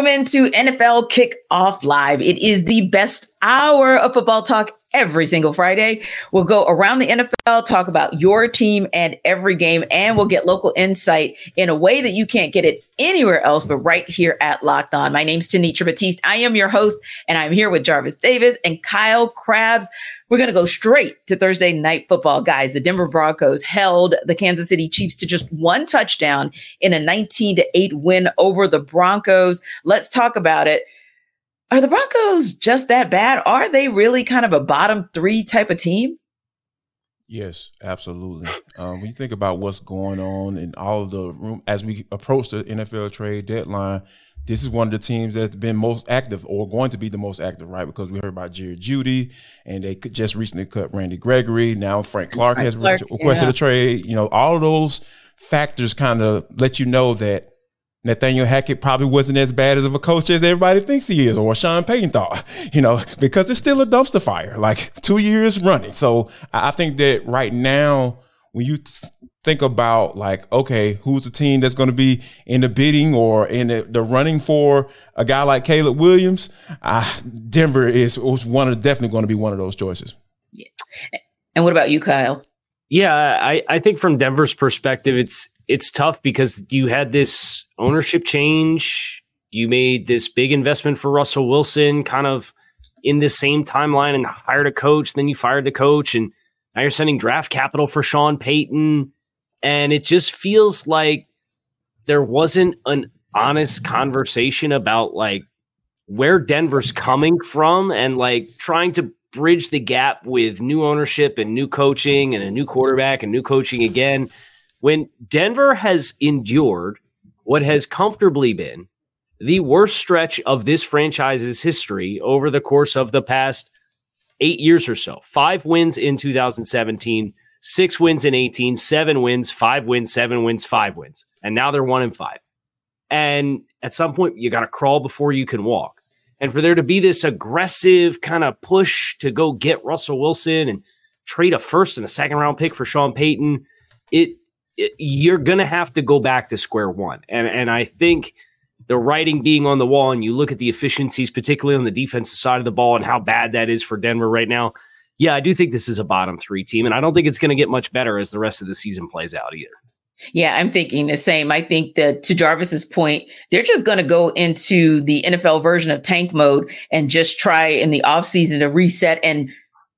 Welcome into NFL Kickoff Live. It is the best hour of football talk every single Friday. We'll go around the NFL, talk about your team and every game, and we'll get local insight in a way that you can't get it anywhere else, but right here at Locked On. My name's Tenitra Batiste. I am your host, and I'm here with Jarvis Davis and Kyle Crabbs. We're going to go straight to Thursday night football, guys. The Denver Broncos held the Kansas City Chiefs to just one touchdown in a 19 to 8 win over the Broncos. Let's talk about it. Are the Broncos just that bad? Are they really kind of a bottom three type of team? Yes, absolutely. Um, when you think about what's going on and all of the room as we approach the NFL trade deadline, this is one of the teams that's been most active or going to be the most active, right? Because we heard about Jerry Jeudy and they just recently cut Randy Gregory. Now Frank Clark Frank has Clark, requested yeah. a trade. You know, all of those factors kind of let you know that Nathaniel Hackett probably wasn't as bad as of a coach as everybody thinks he is, or Sean Payton thought, you know, because it's still a dumpster fire, like two years running. So I think that right now, when you think about like, okay, who's the team that's going to be in the bidding or in the, the running for a guy like Caleb Williams, uh, Denver is was one of definitely going to be one of those choices. Yeah. And what about you, Kyle? Yeah, I, I think from Denver's perspective, it's it's tough because you had this ownership change. You made this big investment for Russell Wilson, kind of in the same timeline, and hired a coach. Then you fired the coach, and now you're sending draft capital for Sean Payton. And it just feels like there wasn't an honest conversation about like where Denver's coming from and like trying to bridge the gap with new ownership and new coaching and a new quarterback and new coaching again when Denver has endured what has comfortably been the worst stretch of this franchise's history over the course of the past eight years or so. Five wins in 2017, six wins in 18, seven wins, five wins, seven wins, five wins. And now they're one in five. And at some point, you got to crawl before you can walk. And for there to be this aggressive kind of push to go get Russell Wilson and trade a first and a second round pick for Sean Payton, it you're going to have to go back to square one. And and I think the writing being on the wall, and you look at the efficiencies, particularly on the defensive side of the ball, and how bad that is for Denver right now. Yeah, I do think this is a bottom three team, and I don't think it's going to get much better as the rest of the season plays out either. Yeah, I'm thinking the same. I think that to Jarvis's point, they're just going to go into the NFL version of tank mode and just try in the offseason to reset. And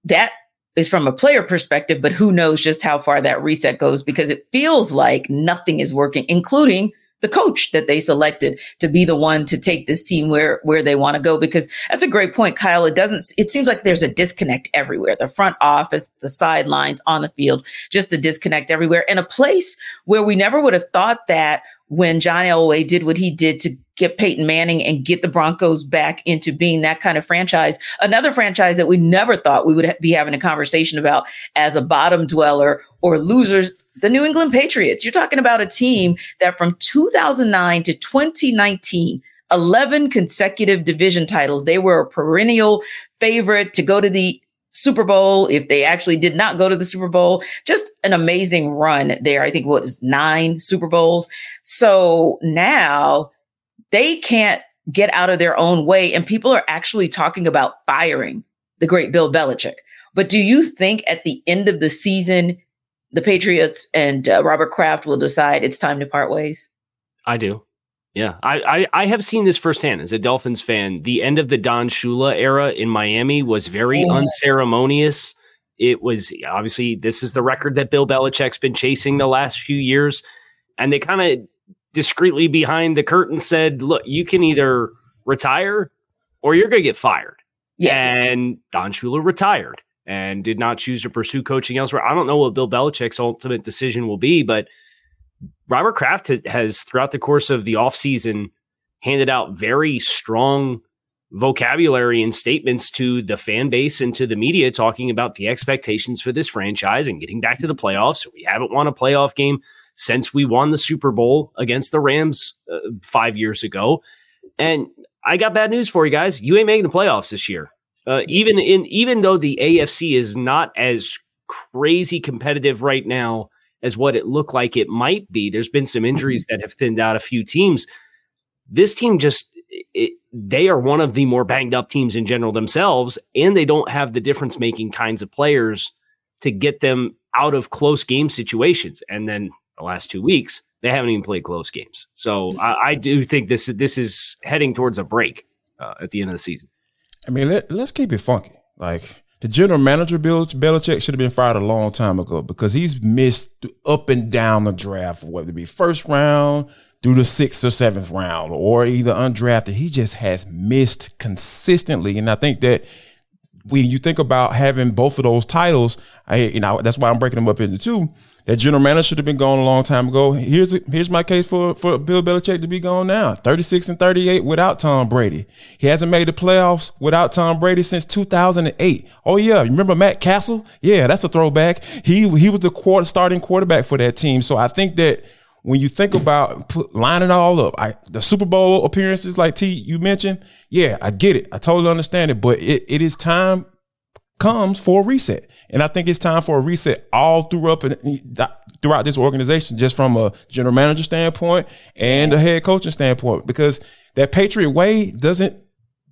that is from a player perspective, but who knows just how far that reset goes because it feels like nothing is working, including the coach that they selected to be the one to take this team where where they want to go because that's a great point Kyle. It doesn't it seems like there's a disconnect everywhere. The front office the sidelines on the field just a disconnect everywhere in a place where we never would have thought that when John Elway did what he did to get Peyton Manning and get the Broncos back into being that kind of franchise. Another franchise that we never thought we would ha- be having a conversation about as a bottom dweller or losers, the New England Patriots. You're talking about a team that from 2009 to 2019, 11 consecutive division titles. They were a perennial favorite to go to the Super Bowl, if they actually did not go to the Super Bowl, just an amazing run there. I think what is nine Super Bowls. So now they can't get out of their own way. And people are actually talking about firing the great Bill Belichick. But do you think at the end of the season, the Patriots and uh, Robert Kraft will decide it's time to part ways? I do. Yeah, I, I, I have seen this firsthand as a Dolphins fan. The end of the Don Shula era in Miami was very oh, yeah. unceremonious. It was obviously this is the record that Bill Belichick's been chasing the last few years, and they kind of discreetly behind the curtain said, "Look, you can either retire or you're going to get fired." Yeah. And Don Shula retired and did not choose to pursue coaching elsewhere. I don't know what Bill Belichick's ultimate decision will be, but Robert Kraft has, throughout the course of the offseason, handed out very strong vocabulary and statements to the fan base and to the media talking about the expectations for this franchise and getting back to the playoffs. We haven't won a playoff game since we won the Super Bowl against the Rams uh, five years ago. And I got bad news for you guys. You ain't making the playoffs this year. Uh, even in even though the AFC is not as crazy competitive right now as what it looked like it might be. There's been some injuries that have thinned out a few teams. This team just they are one of the more banged up teams in general themselves, and they don't have the difference making kinds of players to get them out of close game situations. And then the last two weeks, they haven't even played close games. So I, I do think this this is heading towards a break uh, at the end of the season. I mean, let, let's keep it funky. Like the general manager, Bill Belichick, should have been fired a long time ago because he's missed up and down the draft, whether it be first round through the sixth or seventh round, or either undrafted. He just has missed consistently, and I think that when you think about having both of those titles, I you know that's why I'm breaking them up into two. That general manager should have been gone a long time ago. Here's here's my case for for Bill Belichick to be gone now. 36 and 38 without Tom Brady. He hasn't made the playoffs without Tom Brady since 2008. Oh yeah, remember Matt Cassel? Yeah, that's a throwback. He he was the quarter, starting quarterback for that team. So I think that when you think about lining all up, I, the Super Bowl appearances like T you mentioned, yeah, I get it. I totally understand it, but it, it is time comes for a reset. And I think it's time for a reset all throughout and throughout this organization, just from a general manager standpoint and a head coaching standpoint, because that Patriot way doesn't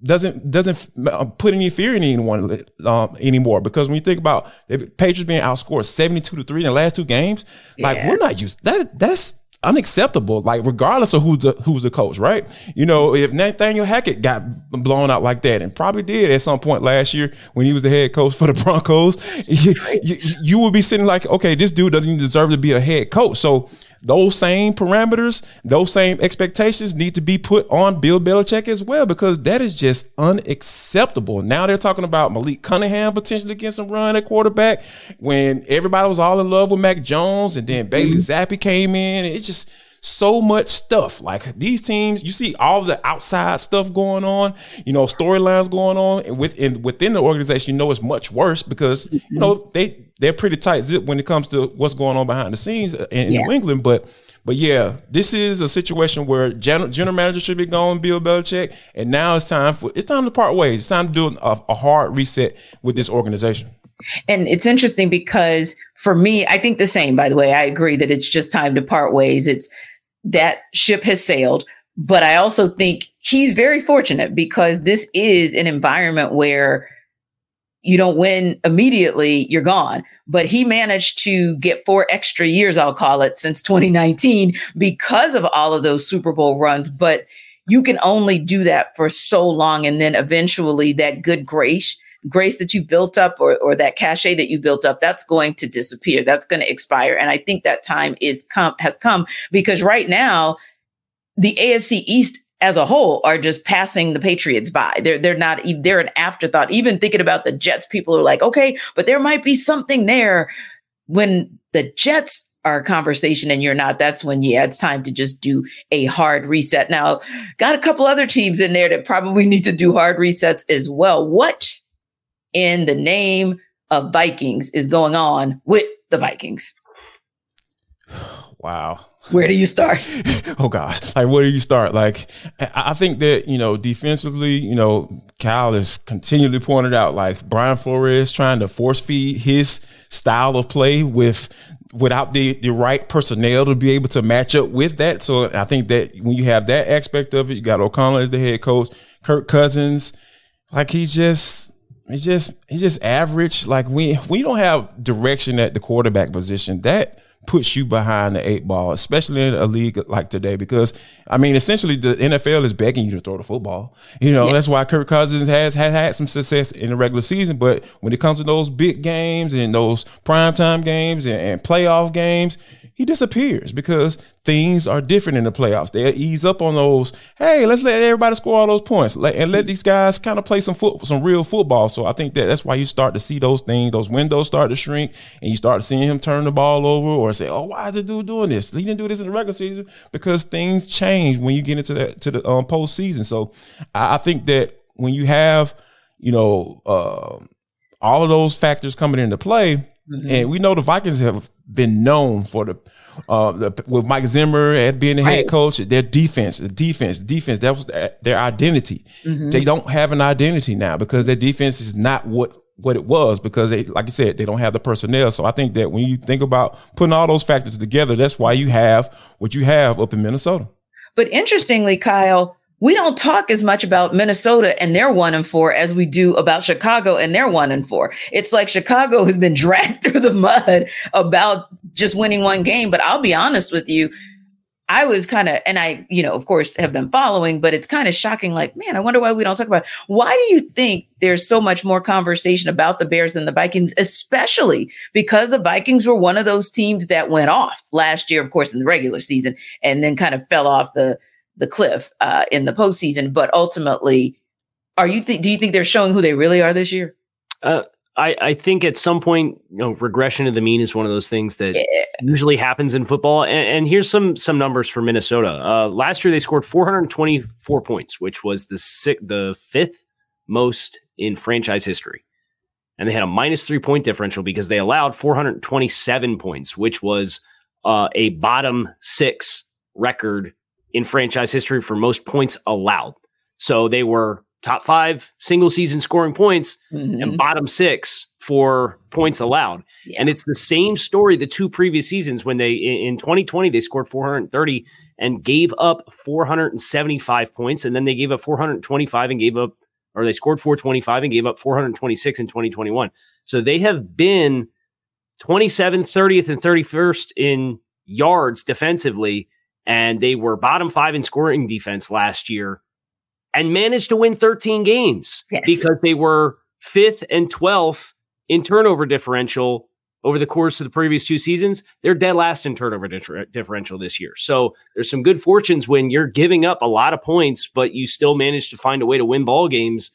doesn't doesn't uh, put any fear in anyone um, anymore. Because when you think about the Patriots being outscored seventy two to three in the last two games, yeah. like we're not used that. That's unacceptable. Like regardless of who's the who's the coach, right? You know, if Nathaniel Hackett got blown out like that, and probably did at some point last year when he was the head coach for the Broncos, you, you, you would be sitting like, okay, this dude doesn't deserve to be a head coach. So those same parameters, those same expectations need to be put on Bill Belichick as well because that is just unacceptable. Now they're talking about Malik Cunningham potentially getting some run at quarterback when everybody was all in love with Mac Jones and then Bailey mm-hmm. Zappe came in. It's just so much stuff. Like these teams, you see all the outside stuff going on, you know, storylines going on and within within the organization, you know it's much worse because you know they they're pretty tight zip when it comes to what's going on behind the scenes in, yeah. New England. But but yeah, this is a situation where general, general manager should be gone, Bill Belichick, and now it's time for it's time to part ways. It's time to do a, a hard reset with this organization. And it's interesting because for me, I think the same, by the way. I agree that it's just time to part ways. It's that ship has sailed. But I also think he's very fortunate because this is an environment where you don't win immediately, you're gone. But he managed to get four extra years, I'll call it, since 2019 because of all of those Super Bowl runs. But you can only do that for so long. And then eventually that good grace grace that you built up or, or that cachet that you built up, that's going to disappear. That's going to expire. And I think that time is come has come because right now the AFC East as a whole are just passing the Patriots by. They're they're not they're an afterthought. Even thinking about the Jets, people are like, okay, but there might be something there. When the Jets are a conversation and you're not, that's when yeah, it's time to just do a hard reset. Now, got a couple other teams in there that probably need to do hard resets as well. What in the name of Vikings is going on with the Vikings? Wow. Where do you start? oh gosh, like where do you start? Like, I think that you know defensively, you know, Cal is continually pointed out like Brian Flores trying to force feed his style of play with without the the right personnel to be able to match up with that. So I think that when you have that aspect of it, you got O'Connell as the head coach, Kirk Cousins, like he's just it's just it's just average. Like we we don't have direction at the quarterback position. That puts you behind the eight ball, especially in a league like today, because I mean, essentially the NFL is begging you to throw the football. You know, yeah. that's why Kirk Cousins has, has had some success in the regular season. But when it comes to those big games and those primetime games and, and playoff games, he disappears because things are different in the playoffs. They ease up on those. Hey, let's let everybody score all those points and let these guys kind of play some foot, some real football. So I think that that's why you start to see those things, those windows start to shrink, and you start seeing him turn the ball over or say, "Oh, why is the dude doing this? He didn't do this in the regular season." Because things change when you get into that to the um, postseason. So I, I think that when you have, you know, uh, all of those factors coming into play Mm-hmm. And we know the Vikings have been known for the, uh, the with Mike Zimmer at being the head coach, their defense, the defense, defense, that was their identity. Mm-hmm. They don't have an identity now because their defense is not what what it was because they, like you said, they don't have the personnel. So I think that when you think about putting all those factors together, that's why you have what you have up in Minnesota. But interestingly, Kyle, we don't talk as much about Minnesota and they're one and four as we do about Chicago and they're one and four. It's like Chicago has been dragged through the mud about just winning one game. But I'll be honest with you, I was kind of, and I, you know, of course, have been following, but it's kind of shocking. Like, man, I wonder why we don't talk about. It. Why do you think there's so much more conversation about the Bears and the Vikings, especially because the Vikings were one of those teams that went off last year, of course, in the regular season, and then kind of fell off the the cliff uh, in the postseason. But ultimately, are you th- do you think they're showing who they really are this year? Uh, I, I think at some point, you know, regression to the mean is one of those things that yeah. usually happens in football. And, and, here's some some numbers for Minnesota. Uh, last year, they scored 424 points, which was the sixth, the fifth most in franchise history. And they had a minus three point differential because they allowed 427 points, which was uh, a bottom six record in franchise history for most points allowed. So they were top five single season scoring points mm-hmm. and bottom six for points allowed. Yeah. And it's the same story the two previous seasons when they in 2020 they scored 430 and gave up 475 points and then they gave up 425 and gave up or they scored 425 and gave up 426 in 2021. So they have been 27th, 30th and 31st in yards defensively and they were bottom 5 in scoring defense last year and managed to win 13 games yes. because they were fifth and 12th in turnover differential over the course of the previous two seasons. They're dead last in turnover differential this year. So there's some good fortunes when you're giving up a lot of points, but you still manage to find a way to win ball games.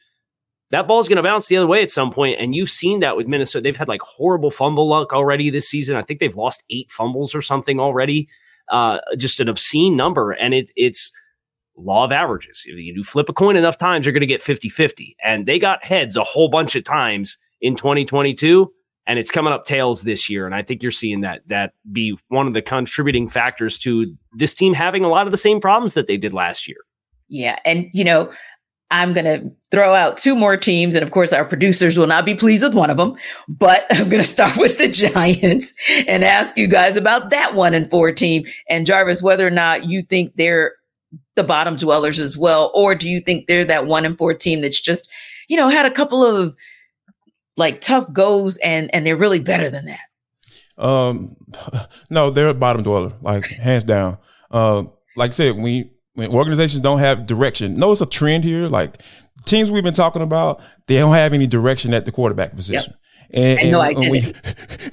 That ball's going to bounce the other way at some point, and you've seen that with Minnesota. They've had like horrible fumble luck already this season. I think they've lost eight fumbles or something already. Uh, just an obscene number, and it, it's law of averages. If you do flip a coin enough times, you're going to get 50 50. And they got heads a whole bunch of times in 2022. And it's coming up tails this year. And I think you're seeing that that be one of the contributing factors to this team having a lot of the same problems that they did last year. Yeah. And, you know, I'm going to throw out two more teams. And of course, our producers will not be pleased with one of them, but I'm going to start with the Giants and ask you guys about that one and four team. And Jarvis, whether or not you think they're the bottom dwellers as well? Or do you think they're that one and four team that's just, you know, had a couple of like tough goes and and they're really better than that? Um, no, they're a bottom dweller, like hands down. Uh, like I said, when when organizations don't have direction, notice a trend here. Like teams we've been talking about, they don't have any direction at the quarterback position. Yep. And, and, no identity.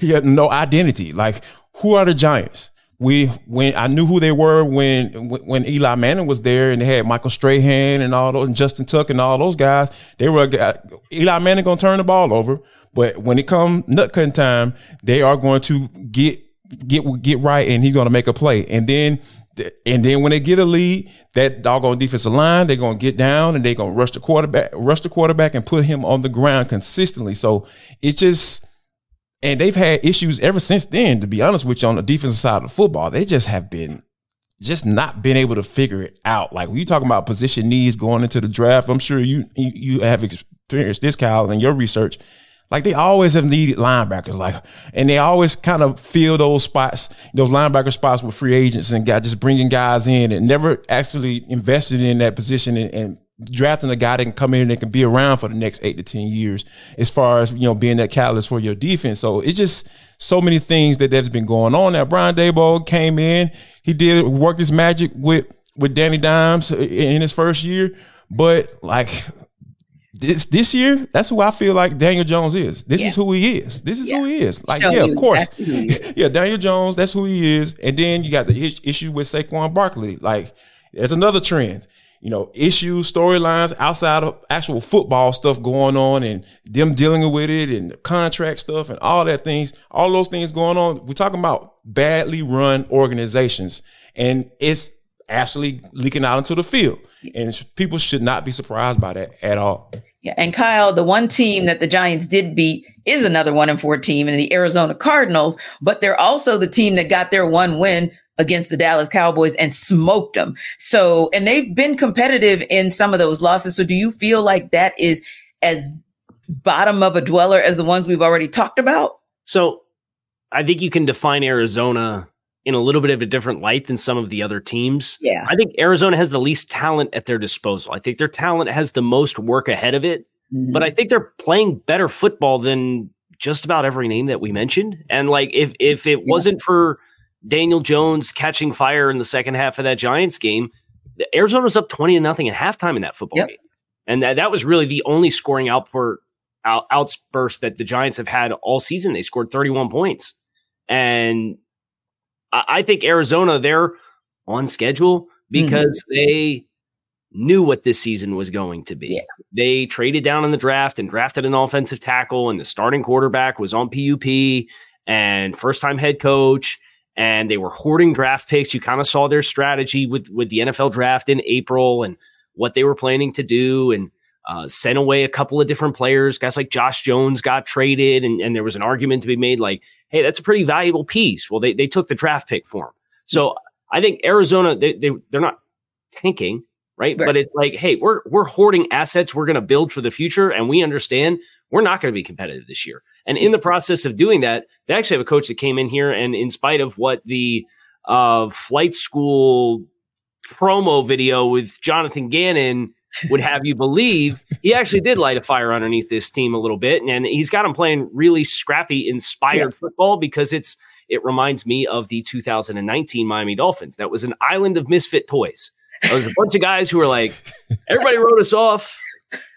We, yeah, no identity. Like who are the Giants? we when I knew who they were when when Eli Manning was there and they had Michael Strahan and all those and Justin Tuck and all those guys. They were uh, Eli Manning gonna turn the ball over, but when it come nut cutting time, they are going to get get get right and he's gonna make a play. And then and then when they get a lead, that doggone defensive line, they're gonna get down and they're gonna rush the quarterback, rush the quarterback and put him on the ground consistently. So it's just and they've had issues ever since then, to be honest with you, on the defensive side of the football. They just have been just not been able to figure it out. Like when you talking about position needs going into the draft, I'm sure you you, you have experienced this, Kyle, in your research. Like they always have needed linebackers, like, and they always kind of fill those spots, those linebacker spots with free agents and got just bringing guys in and never actually invested in that position and, and drafting a guy that can come in and can be around for the next eight to ten years, as far as you know, being that catalyst for your defense. So it's just so many things that that's been going on. Now Brian Daboll came in, he did work his magic with with Danny Dimes in his first year, but like this this year, that's who I feel like Daniel Jones is. This yeah. is who he is. This is yeah. who he is. Like, Show yeah, of course. yeah, Daniel Jones, that's who he is. And then you got the issue with Saquon Barkley. Like, there's another trend you know, issues, storylines outside of actual football stuff going on and them dealing with it and the contract stuff and all that things, all those things going on. We're talking about badly run organizations and it's actually leaking out into the field. And people should not be surprised by that at all. Yeah. And Kyle, the one team that the Giants did beat is another one and four team in the Arizona Cardinals, but they're also the team that got their one win against the Dallas Cowboys and smoked them. So, and they've been competitive in some of those losses. So, do you feel like that is as bottom of a dweller as the ones we've already talked about? So, I think you can define Arizona in a little bit of a different light than some of the other teams. Yeah. I think Arizona has the least talent at their disposal. I think their talent has the most work ahead of it, mm-hmm. but I think they're playing better football than just about every name that we mentioned. And like if if it yeah. wasn't for Daniel Jones catching fire in the second half of that Giants game, Arizona was up 20 to nothing at halftime in that football yep. game. And that, that was really the only scoring output out, outburst that the Giants have had all season. They scored 31 points. And I, I think Arizona, they're on schedule because mm-hmm. they knew what this season was going to be. Yeah. They traded down in the draft and drafted an offensive tackle, and the starting quarterback was on PUP and first time head coach. And they were hoarding draft picks. You kind of saw their strategy with, with the NFL draft in April and what they were planning to do. And uh, sent away a couple of different players. Guys like Josh Jones got traded, and, and there was an argument to be made like, hey, that's a pretty valuable piece. Well, they, they took the draft pick for him. So I think Arizona, they, they, they're not tanking, right? right? But it's like, hey, we're, we're hoarding assets we're going to build for the future, and we understand we're not going to be competitive this year. And in the process of doing that, they actually have a coach that came in here, and in spite of what the uh, flight school promo video with Jonathan Gannon would have you believe he actually did light a fire underneath this team a little bit, and he's got them playing really scrappy, inspired yeah. football because it's it reminds me of the 2019 Miami Dolphins. That was an island of misfit toys. There was a bunch of guys who were like, everybody wrote us off.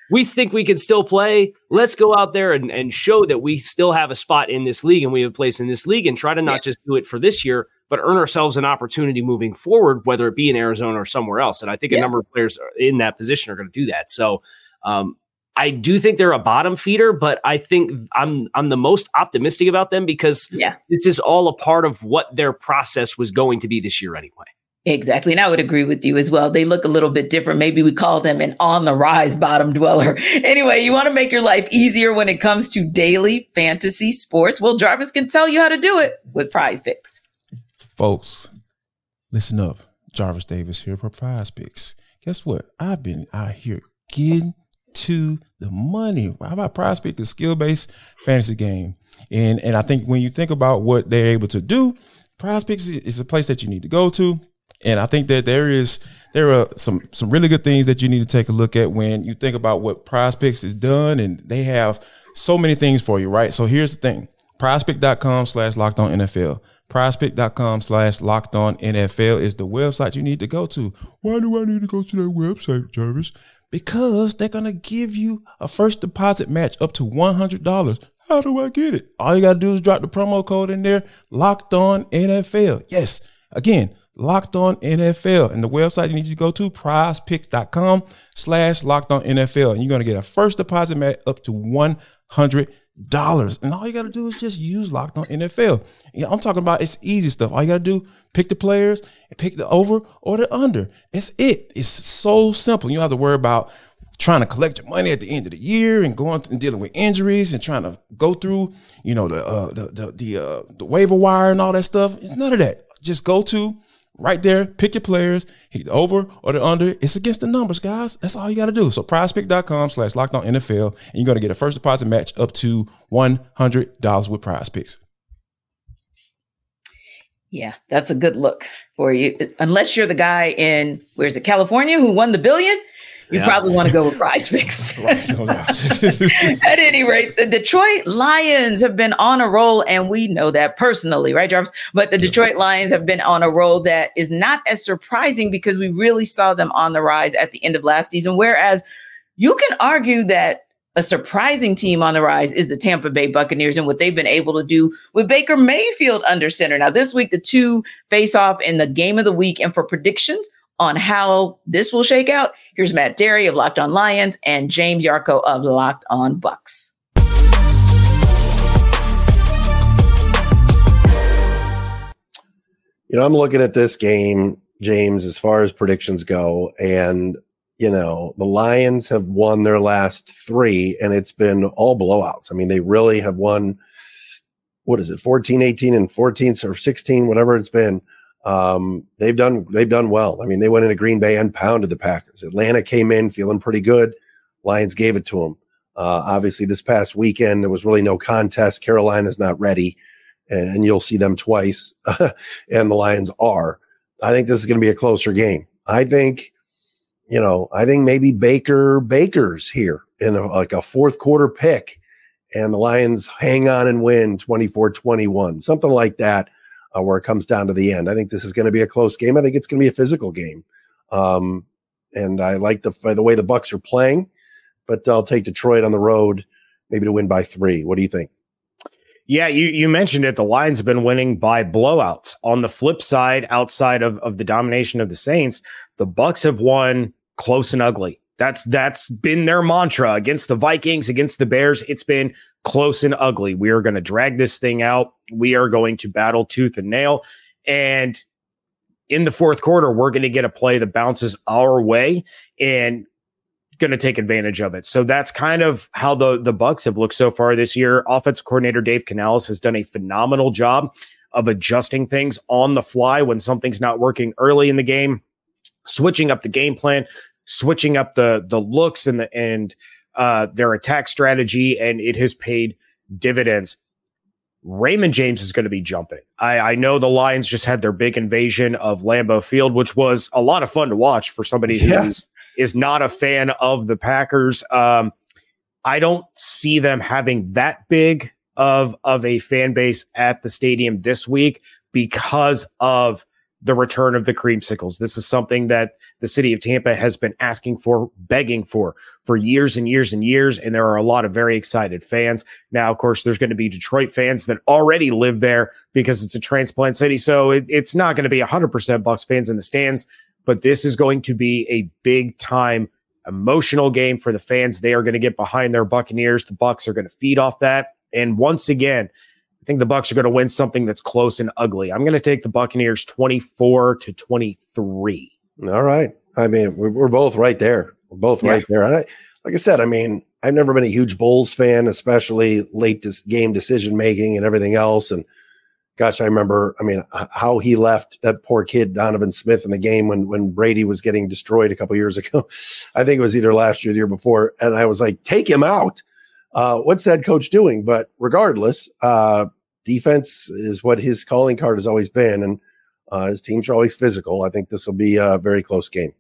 We think we can still play. Let's go out there and, and show that we still have a spot in this league and we have a place in this league and try to not yeah. just do it for this year, but earn ourselves an opportunity moving forward, whether it be in Arizona or somewhere else. And I think yeah. a number of players in that position are going to do that. So um, I do think they're a bottom feeder, but I think I'm I'm the most optimistic about them because yeah. this is all a part of what their process was going to be this year anyway. Exactly. And I would agree with you as well. They look a little bit different. Maybe we call them an on the rise bottom dweller. Anyway, you want to make your life easier when it comes to daily fantasy sports? Well, Jarvis can tell you how to do it with prize picks. Folks, listen up. Jarvis Davis here for Prize Picks. Guess what? I've been out here getting to the money. How about Prize Pick, the skill based fantasy game? And and I think when you think about what they're able to do, Prize Picks is a place that you need to go to. And I think that there is there are some some really good things that you need to take a look at when you think about what Prize Picks has done, and they have so many things for you, right? So here's the thing: PrizePick.com slash locked on NFL. Prizepick.com slash locked on NFL is the website you need to go to. Why do I need to go to that website, Jarvis? Because they're going to give you a first deposit match up to $100. How do I get it? All you got to do is drop the promo code in there, locked on NFL. Yes, again, locked on NFL. And the website you need to go to, prizepicks.com slash locked on NFL. And you're going to get a first deposit match up to $100 dollars. And all you got to do is just use Locked On NFL. Yeah, I'm talking about it's easy stuff. All you got to do, pick the players, pick the over or the under. It's it. It's so simple. You don't have to worry about trying to collect your money at the end of the year and going and dealing with injuries and trying to go through, you know, the uh, the the the, uh, the waiver wire and all that stuff. It's none of that. Just go to right there, pick your players, hit the over or the under. It's against the numbers, guys. That's all you got to do. So prizepick.com slash locked on NFL, and you're going to get a first deposit match up to $100 with prize picks. Yeah, that's a good look for you. Unless you're the guy in, where's it, California who won the billion? You yeah. probably want to go with prize picks. At any rate, the Detroit Lions have been on a roll, and we know that personally, right, Jarvis? But the Detroit Lions have been on a roll that is not as surprising because we really saw them on the rise at the end of last season. Whereas you can argue that a surprising team on the rise is the Tampa Bay Buccaneers and what they've been able to do with Baker Mayfield under center. Now, this week, the two face off in the game of the week. And for predictions, on how this will shake out, here's Matt Dery of Locked On Lions and James Yarcho of Locked On Bucs. You know, I'm looking at this game, James, as far as predictions go, and you know, the Lions have won their last three, and it's been all blowouts. I mean, they really have won, what is it, 14, 18, and 14 or 16, whatever it's been um, they've done they've done well. I mean, they went into Green Bay and pounded the Packers. Atlanta came in feeling pretty good. Lions gave it to them. Uh, obviously, this past weekend there was really no contest. Carolina's not ready, and you'll see them twice, and the Lions are. I think this is going to be a closer game. I think, you know, I think maybe Baker Baker's here in a, like a fourth quarter pick, and the Lions hang on and win 24 21, something like that, uh, where it comes down to the end. I think this is going to be a close game. I think it's going to be a physical game. Um, and I like the the way the Bucs are playing, but I'll take Detroit on the road, maybe to win by three. What do you think? Yeah, you, you mentioned it. The Lions have been winning by blowouts. On the flip side, outside of, of the domination of the Saints, the Bucs have won close and ugly. That's that's been their mantra against the Vikings, against the Bears. It's been close and ugly. We are going to drag this thing out. We are going to battle tooth and nail. And in the fourth quarter, we're going to get a play that bounces our way. And going to take advantage of it. So that's kind of how the the Bucs have looked so far this year. Offensive coordinator Dave Canales has done a phenomenal job of adjusting things on the fly when something's not working early in the game, switching up the game plan, switching up the the looks and the and uh, their attack strategy, and it has paid dividends. Raymond James is going to be jumping. I, I, know the Lions just had their big invasion of Lambeau Field, which was a lot of fun to watch for somebody yeah. who's is not a fan of the Packers. Um, I don't see them having that big of of a fan base at the stadium this week because of the return of the creamsicles. This is something that the city of Tampa has been asking for, begging for, for years and years and years. And there are a lot of very excited fans. Now, of course, there's going to be Detroit fans that already live there because it's a transplant city. So it, it's not going to be 100% Bucs fans in the stands but this is going to be a big time emotional game for the fans. They are going to get behind their Buccaneers. The Bucs are going to feed off that. And once again, think the Bucs are going to win something that's close and ugly. I'm going to take the Buccaneers 24 to 23. All right. I mean, we're, both right there. We're both yeah. right there. And I, like I said, I mean, I've never been a huge Bowles fan, especially late game decision making and everything else. And gosh, I remember, I mean, how he left that poor kid, Donovan Smith, in the game when, when Brady was getting destroyed a couple years ago. I think it was either last year or the year before. And I was like, take him out. Uh, what's that coach doing? But regardless, uh, defense is what his calling card has always been. And uh, his teams are always physical. I think this will be a very close game.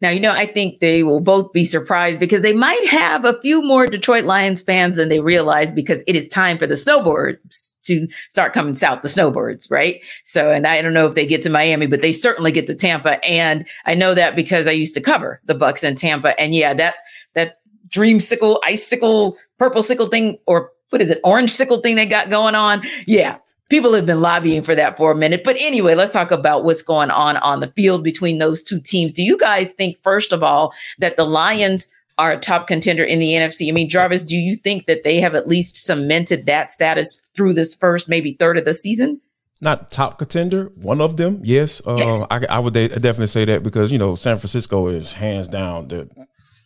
Now, you know, I think they will both be surprised because they might have a few more Detroit Lions fans than they realize because it is time for the snowbirds to start coming south, the snowbirds, right? So, and I don't know if they get to Miami, but they certainly get to Tampa. And I know that because I used to cover the Bucs in Tampa. And yeah, that, that dreamsicle, icicle, purple sickle thing, or what is it, orange sickle thing they got going on? Yeah, people have been lobbying for that for a minute. But anyway, let's talk about what's going on on the field between those two teams. Do you guys think, first of all, that the Lions are a top contender in the NFC? I mean, Jarvis, do you think that they have at least cemented that status through this first, maybe third of the season? Not top contender, one of them, yes. Uh, yes. I, I, would definitely say that because you know San Francisco is hands down the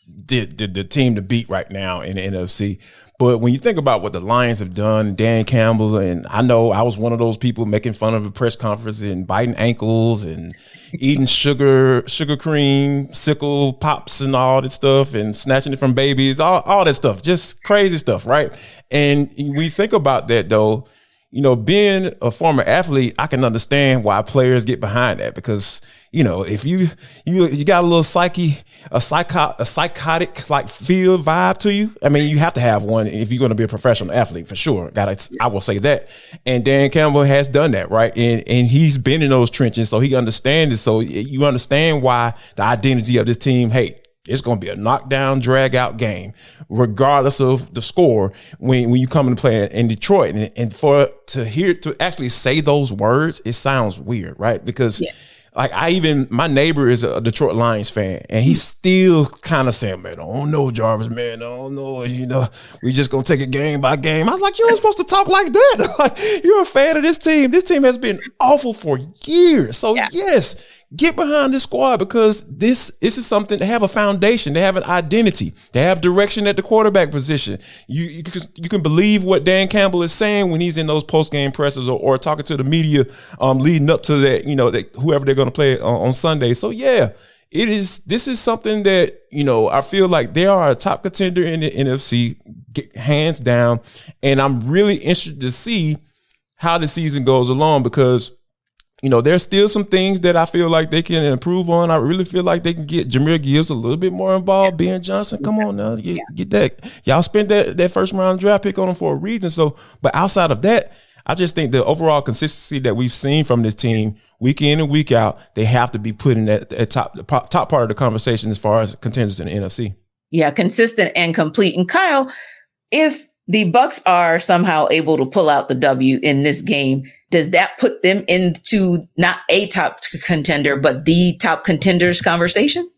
the, the, the team to beat right now in the NFC. But when you think about what the Lions have done, Dan Campbell, and I know I was one of those people making fun of a press conference and biting ankles and eating sugar, sugar cream, sickle pops and all that stuff and snatching it from babies, all, all that stuff, just crazy stuff, right? And we think about that though, you know, being a former athlete, I can understand why players get behind that because you know, if you you you got a little psyche, a psycho, a psychotic like feel vibe to you. I mean, you have to have one if you're going to be a professional athlete for sure. Got I will say that. And Dan Campbell has done that, right? And and he's been in those trenches, so he understands it. So you understand why the identity of this team. Hey, it's going to be a knockdown, drag out game, regardless of the score. When when you come and play in Detroit, and, and for to hear to actually say those words, it sounds weird, right? Because yeah like I even my neighbor is a Detroit Lions fan, and he's mm-hmm. still kind of saying, "Man, I don't know, Jarvis, man, I don't know. You know, we just gonna take it game by game." I was like, "You're supposed to talk like that. like you're a fan of this team. This team has been awful for years. So yeah. yes, get behind this squad because this this is something to have a foundation, they have an identity, they have direction at the quarterback position. You you can, you can believe what Dan Campbell is saying when he's in those post game presses or, or talking to the media um, leading up to that, you know, that whoever they're going to play on, on Sunday. So yeah, it is this is something that you know I feel like they are a top contender in the NFC, hands down, and I'm really interested to see how the season goes along because you know, there's still some things that I feel like they can improve on. I really feel like they can get Jahmyr Gibbs a little bit more involved. Ben Johnson, come on now, get, get that. Y'all spent that that first round draft pick on him for a reason. So, but outside of that, I just think the overall consistency that we've seen from this team week in and week out, they have to be put in that, that top top part of the conversation as far as contenders in the NFC. Yeah, consistent and complete. And Kyle, if the Bucs are somehow able to pull out the W in this game, does that put them into not a top contender, but the top contenders conversation?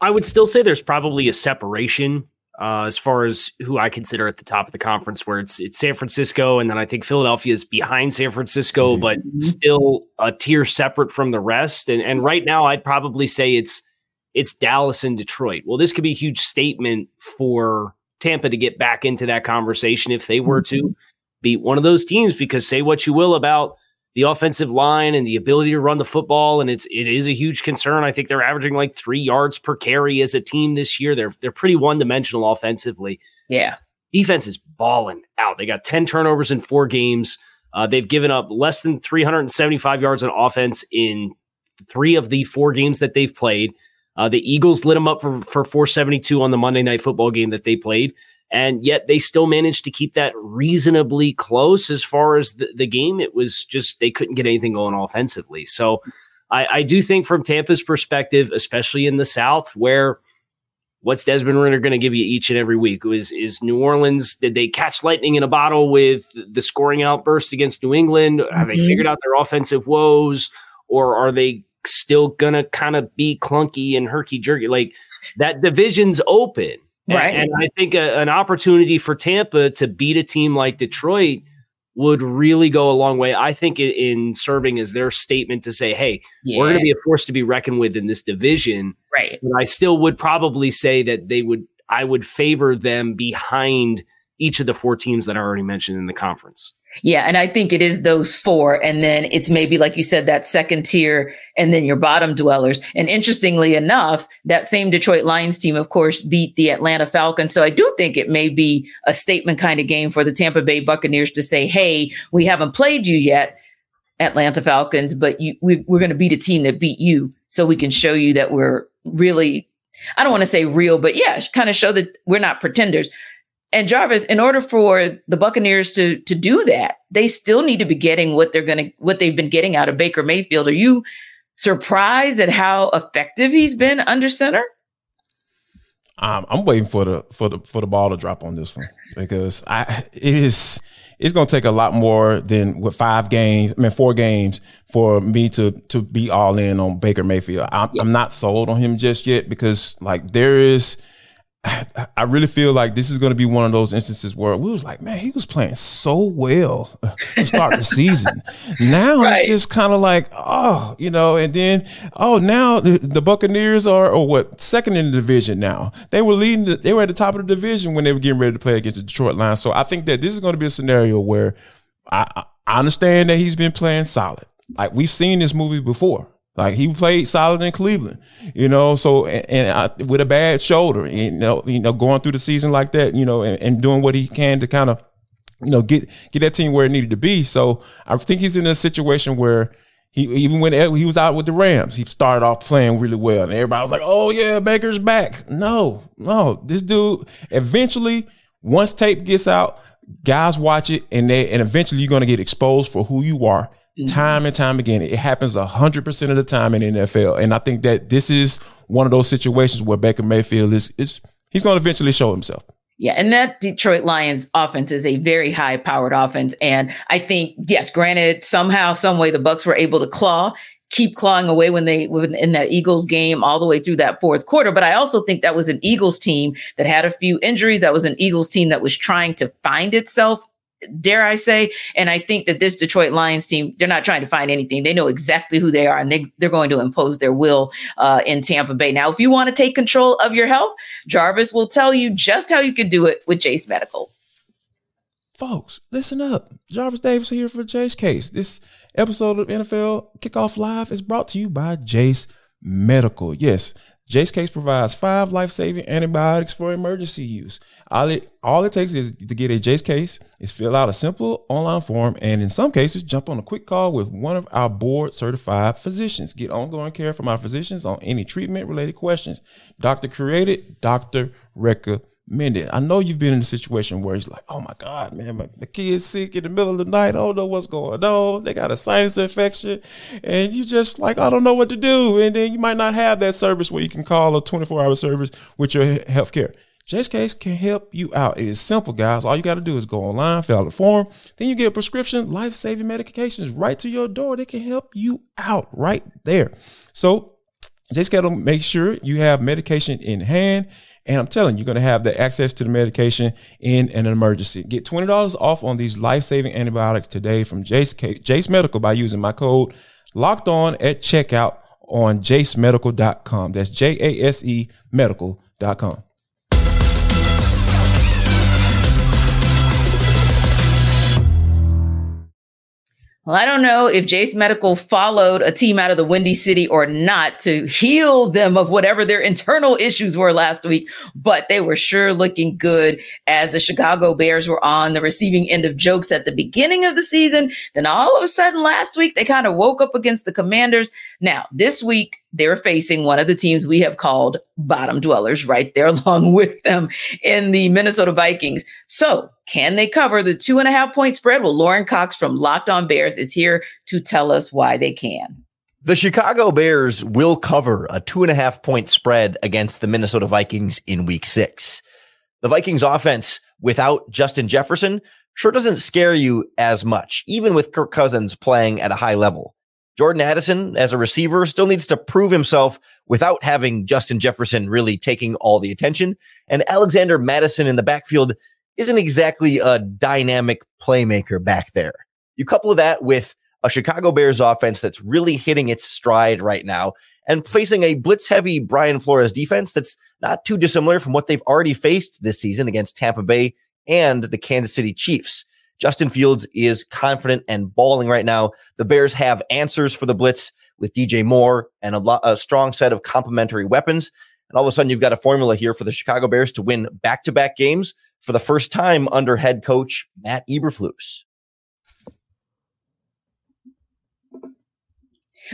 I would still say there's probably a separation uh, as far as who I consider at the top of the conference, where it's it's San Francisco, and then I think Philadelphia is behind San Francisco, mm-hmm. but still a tier separate from the rest. And and right now, I'd probably say it's it's Dallas and Detroit. Well, this could be a huge statement for Tampa to get back into that conversation if they were to. Beat one of those teams because say what you will about the offensive line and the ability to run the football, and it's it is a huge concern. I think they're averaging like three yards per carry as a team this year. They're they're pretty one dimensional offensively. Yeah, defense is balling out. They got ten turnovers in four games. Uh, they've given up less than 375 yards on offense in three of the four games that they've played. Uh, the Eagles lit them up for, for 472 on the Monday night football game that they played and yet they still managed to keep that reasonably close as far as the, the game. It was just they couldn't get anything going offensively. So I, I do think from Tampa's perspective, especially in the South, where what's Desmond Ridder going to give you each and every week? Is is New Orleans? Did they catch lightning in a bottle with the scoring outburst against New England? Have mm-hmm. they figured out their offensive woes, or are they still gonna kind of be clunky and herky jerky? Like that division's open. Right. And, and I think a, an opportunity for Tampa to beat a team like Detroit would really go a long way. I think in, in serving as their statement to say, "Hey, yeah. we're going to be a force to be reckoned with in this division." Right. But I still would probably say that they would. I would favor them behind each of the four teams that I already mentioned in the conference. Yeah. And I think it is those four. And then it's maybe, like you said, that second tier and then your bottom dwellers. And interestingly enough, that same Detroit Lions team, of course, beat the Atlanta Falcons. So I do think it may be a statement kind of game for the Tampa Bay Buccaneers to say, hey, we haven't played you yet. Atlanta Falcons, but you, we, we're going to beat a team that beat you, so we can show you that we're really I don't want to say real, but yeah, kind of show that we're not pretenders. And Jarvis, in order for the Buccaneers to to do that, they still need to be getting what they're going to what they've been getting out of Baker Mayfield. Are you surprised at how effective he's been under center? Um, I'm waiting for the for the for the ball to drop on this one because I it is it's going to take a lot more than with five games, I mean four games for me to to be all in on Baker Mayfield. I'm, yeah. I'm not sold on him just yet because like there is I really feel like this is going to be one of those instances where we was like, man, he was playing so well to start the season. Now right. it's just kind of like, oh, you know, and then oh, now the, the Buccaneers are or what second in the division now. They were leading. The, they were at the top of the division when they were getting ready to play against the Detroit Lions. So I think that this is going to be a scenario where I, I understand that he's been playing solid. Like we've seen this movie before. Like he played solid in Cleveland, you know. So and, and I, with a bad shoulder, you know, you know, going through the season like that, you know, and, and doing what he can to kind of, you know, get get that team where it needed to be. So I think he's in a situation where he even when he was out with the Rams, he started off playing really well, and everybody was like, "Oh yeah, Baker's back." No, no, this dude eventually, once tape gets out, guys watch it, and they and eventually you're going to get exposed for who you are. Mm-hmm. Time and time again. It happens 100% of the time in the NFL. And I think that this is one of those situations where Baker Mayfield is, is he's going to eventually show himself. Yeah, and that Detroit Lions offense is a very high powered offense. And I think, yes, granted, somehow, some way the Bucs were able to claw, keep clawing away when they were in that Eagles game all the way through that fourth quarter. But I also think that was an Eagles team that had a few injuries. That was an Eagles team that was trying to find itself dare I say. And I think that this Detroit Lions team, they're not trying to find anything. They know exactly who they are and they, they're going to impose their will uh, in Tampa Bay. Now, if you want to take control of your health, Jarvis will tell you just how you can do it with Jase Medical. Folks, listen up. Jarvis Davis here for Jase Case. This episode of NFL Kickoff Live is brought to you by Jase Medical. Yes, Jase Case provides five life-saving antibiotics for emergency use. All it, all it takes is to get a Jase Case is fill out a simple online form and in some cases jump on a quick call with one of our board certified physicians. Get ongoing care from our physicians on any treatment related questions. Doctor created, doctor recommended minute. I know you've been in a situation where it's like, oh my God, man, my, the kid's sick in the middle of the night. I don't know what's going on. They got a sinus infection. And you just like, I don't know what to do. And then you might not have that service where you can call a 24 hour service with your health care. Jase Case can help you out. It is simple, guys. All you got to do is go online, fill out a form, then you get a prescription, life saving medications right to your door. They can help you out right there. So, just got to make sure you have medication in hand and I'm telling you, you're going to have the access to the medication in an emergency. Get $20 off on these life saving antibiotics today from Jace, Jase Medical by using my code locked on at checkout on jasemedical.com. That's J A S E medical.com. Well, I don't know if Jase Medical followed a team out of the Windy City or not to heal them of whatever their internal issues were last week, but they were sure looking good as the Chicago Bears were on the receiving end of jokes at the beginning of the season. Then all of a sudden last week, they kind of woke up against the Commanders. Now, this week, they're facing one of the teams we have called bottom dwellers right there along with them in the Minnesota Vikings. So can they cover the two and a half point spread? Well, Lauren Cox from Locked On Bears is here to tell us why they can. The Chicago Bears will cover a two and a half point spread against the Minnesota Vikings in week six. The Vikings offense without Justin Jefferson sure doesn't scare you as much, even with Kirk Cousins playing at a high level. Jordan Addison, as a receiver, still needs to prove himself without having Justin Jefferson really taking all the attention. And Alexander Mattison in the backfield isn't exactly a dynamic playmaker back there. You couple that with a Chicago Bears offense that's really hitting its stride right now and facing a blitz heavy Brian Flores defense that's not too dissimilar from what they've already faced this season against Tampa Bay and the Kansas City Chiefs. Justin Fields is confident and balling right now. The Bears have answers for the blitz with DJ Moore and a, lo- a strong set of complementary weapons. And all of a sudden, you've got a formula here for the Chicago Bears to win back to back games for the first time under head coach Matt Eberflus.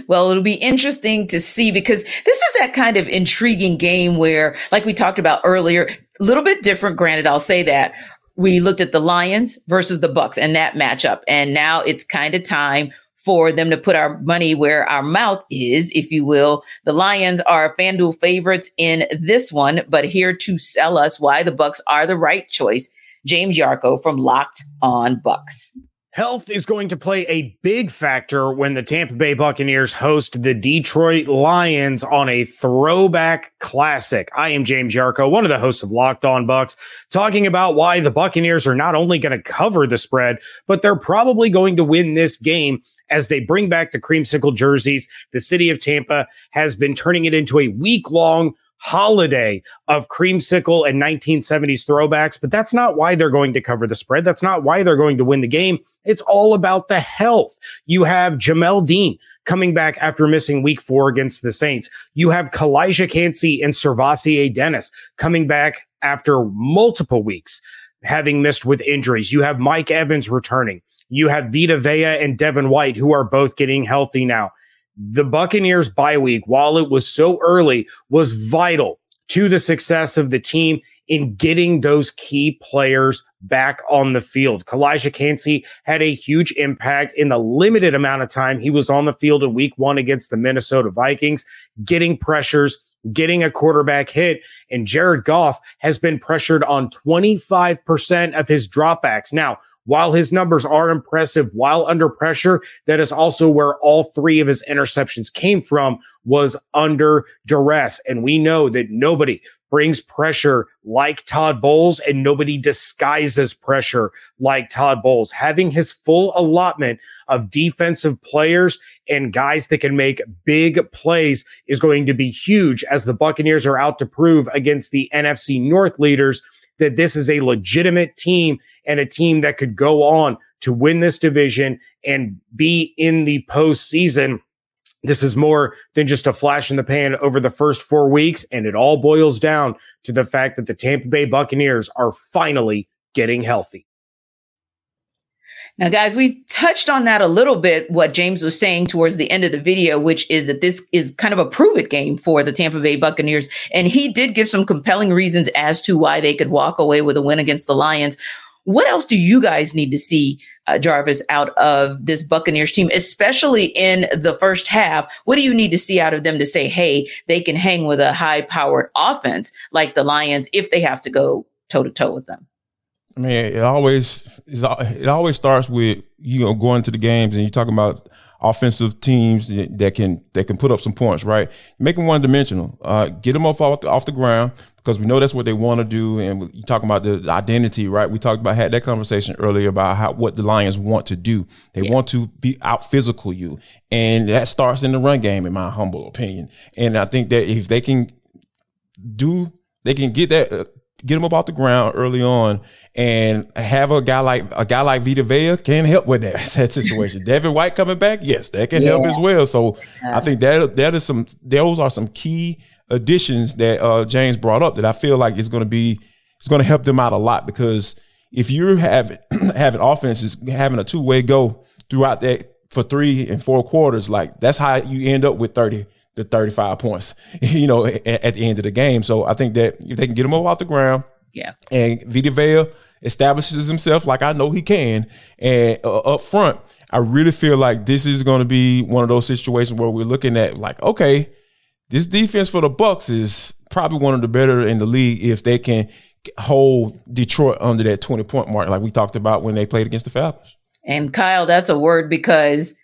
Well, it'll be interesting to see because this is that kind of intriguing game where, like we talked about earlier, a little bit different. Granted, I'll say that we looked at the Lions versus the Bucs and that matchup. And now it's kind of time for them to put our money where our mouth is, if you will. The Lions are FanDuel favorites in this one, but here to sell us why the Bucs are the right choice. James Yarcho from Locked On Bucs. Health is going to play a big factor when the Tampa Bay Buccaneers host the Detroit Lions on a throwback classic. I am James Yarcho, one of the hosts of Locked On Bucs, talking about why the Buccaneers are not only going to cover the spread, but they're probably going to win this game as they bring back the creamsicle jerseys. The city of Tampa has been turning it into a week long holiday of creamsicle and 1970s throwbacks, but that's not why they're going to cover the spread. That's not why they're going to win the game. It's all about the health. You have Jamel Dean coming back after missing week four against the Saints. You have Calijah Kancey and SirVocea Dennis coming back after multiple weeks having missed with injuries. You have Mike Evans returning. You have Vita Vea and Devin White, who are both getting healthy now the Buccaneers bye week, while it was so early, was vital to the success of the team in getting those key players back on the field. Calijah Kancey had a huge impact in the limited amount of time he was on the field in week one against the Minnesota Vikings, getting pressures, getting a quarterback hit. And Jared Goff has been pressured on 25% of his dropbacks. Now, while his numbers are impressive while under pressure, that is also where all three of his interceptions came from was under duress. And we know that nobody brings pressure like Todd Bowles and nobody disguises pressure like Todd Bowles. Having his full allotment of defensive players and guys that can make big plays is going to be huge as the Buccaneers are out to prove against the NFC North leaders that this is a legitimate team and a team that could go on to win this division and be in the postseason. This is more than just a flash in the pan over the first four weeks. And it all boils down to the fact that the Tampa Bay Buccaneers are finally getting healthy. Now, guys, we touched on that a little bit, what James was saying towards the end of the video, which is that this is kind of a prove it game for the Tampa Bay Buccaneers. And he did give some compelling reasons as to why they could walk away with a win against the Lions. What else do you guys need to see, uh, Jarvis, out of this Buccaneers team, especially in the first half? What do you need to see out of them to say, hey, they can hang with a high powered offense like the Lions if they have to go toe to toe with them? I mean, it always it always starts with you know going to the games and you're talking about offensive teams that can that can put up some points, right? Make them one dimensional. Uh, get them off off the, off the ground because we know that's what they want to do. And you talking about the, the, identity, right? We talked about had that conversation earlier about how what the Lions want to do. They yeah. want to be out physical you, and that starts in the run game, in my humble opinion. And I think that if they can do, they can get that. Uh, get them up off the ground early on and have a guy like a guy like Vita Vea can help with that, that situation. Devin White coming back, yes, that can yeah. help as well. So yeah. I think that that is some those are some key additions that uh, James brought up that I feel like is going to be it's going to help them out a lot because if you have having offenses having a two way go throughout that for three and four quarters, like that's how you end up with thirty to 35 points, you know, at, at, the end of the game. So I think that if they can get him off the ground, yeah, and Vita Vea establishes himself like I know he can, and uh, up front, I really feel like this is going to be one of those situations where we're looking at like, okay, this defense for the Bucs is probably one of the better in the league if they can hold Detroit under that 20 point mark, like we talked about when they played against the Falcons. And Kyle, that's a word because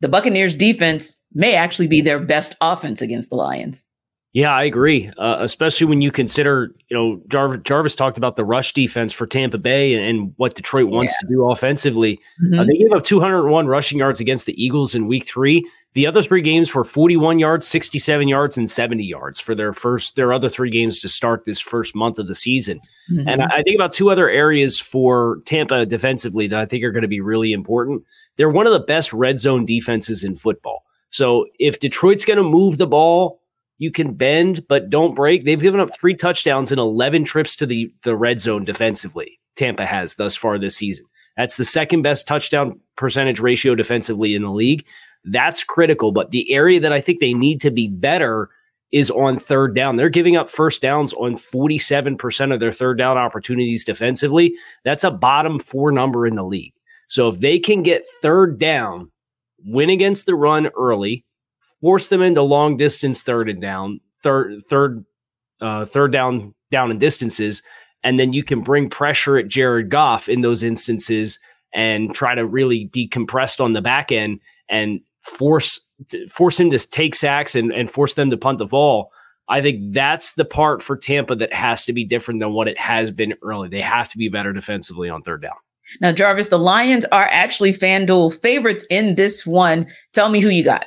the Buccaneers defense may actually be their best offense against the Lions. Yeah, I agree. Uh, especially when you consider, you know, Jarvis, Jarvis, talked about the rush defense for Tampa Bay and, and what Detroit wants yeah. to do offensively. Mm-hmm. Uh, they gave up 201 rushing yards against the Eagles in Week Three. The other three games were 41 yards, 67 yards, and 70 yards for their first their other three games to start this first month of the season. Mm-hmm. And I, I think about two other areas for Tampa defensively that I think are going to be really important. They're one of the best red zone defenses in football. So if Detroit's going to move the ball, you can bend but don't break. They've given up three touchdowns in 11 trips to the, the red zone defensively. Tampa has thus far this season. That's the second best touchdown percentage ratio defensively in the league. That's critical. But the area that I think they need to be better is on third down. They're giving up first downs on 47% of their third down opportunities defensively. That's a bottom four number in the league. So if they can get third down, win against the run early, force them into long distance third and down, third, third, uh, third down, down and distances, and then you can bring pressure at Jared Goff in those instances and try to really be compressed on the back end and force force him to take sacks and, and force them to punt the ball. I think that's the part for Tampa that has to be different than what it has been early. They have to be better defensively on third down. Now, Jarvis, the Lions are actually FanDuel favorites in this one. Tell me who you got.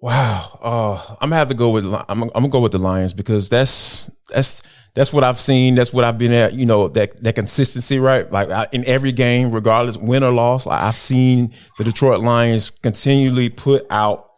Wow, uh, I'm gonna have to go with I'm, I'm gonna go with the Lions because that's that's that's what I've seen. That's what I've been at. You know that that consistency, right? Like I, in every game, regardless win or loss, like I've seen the Detroit Lions continually put out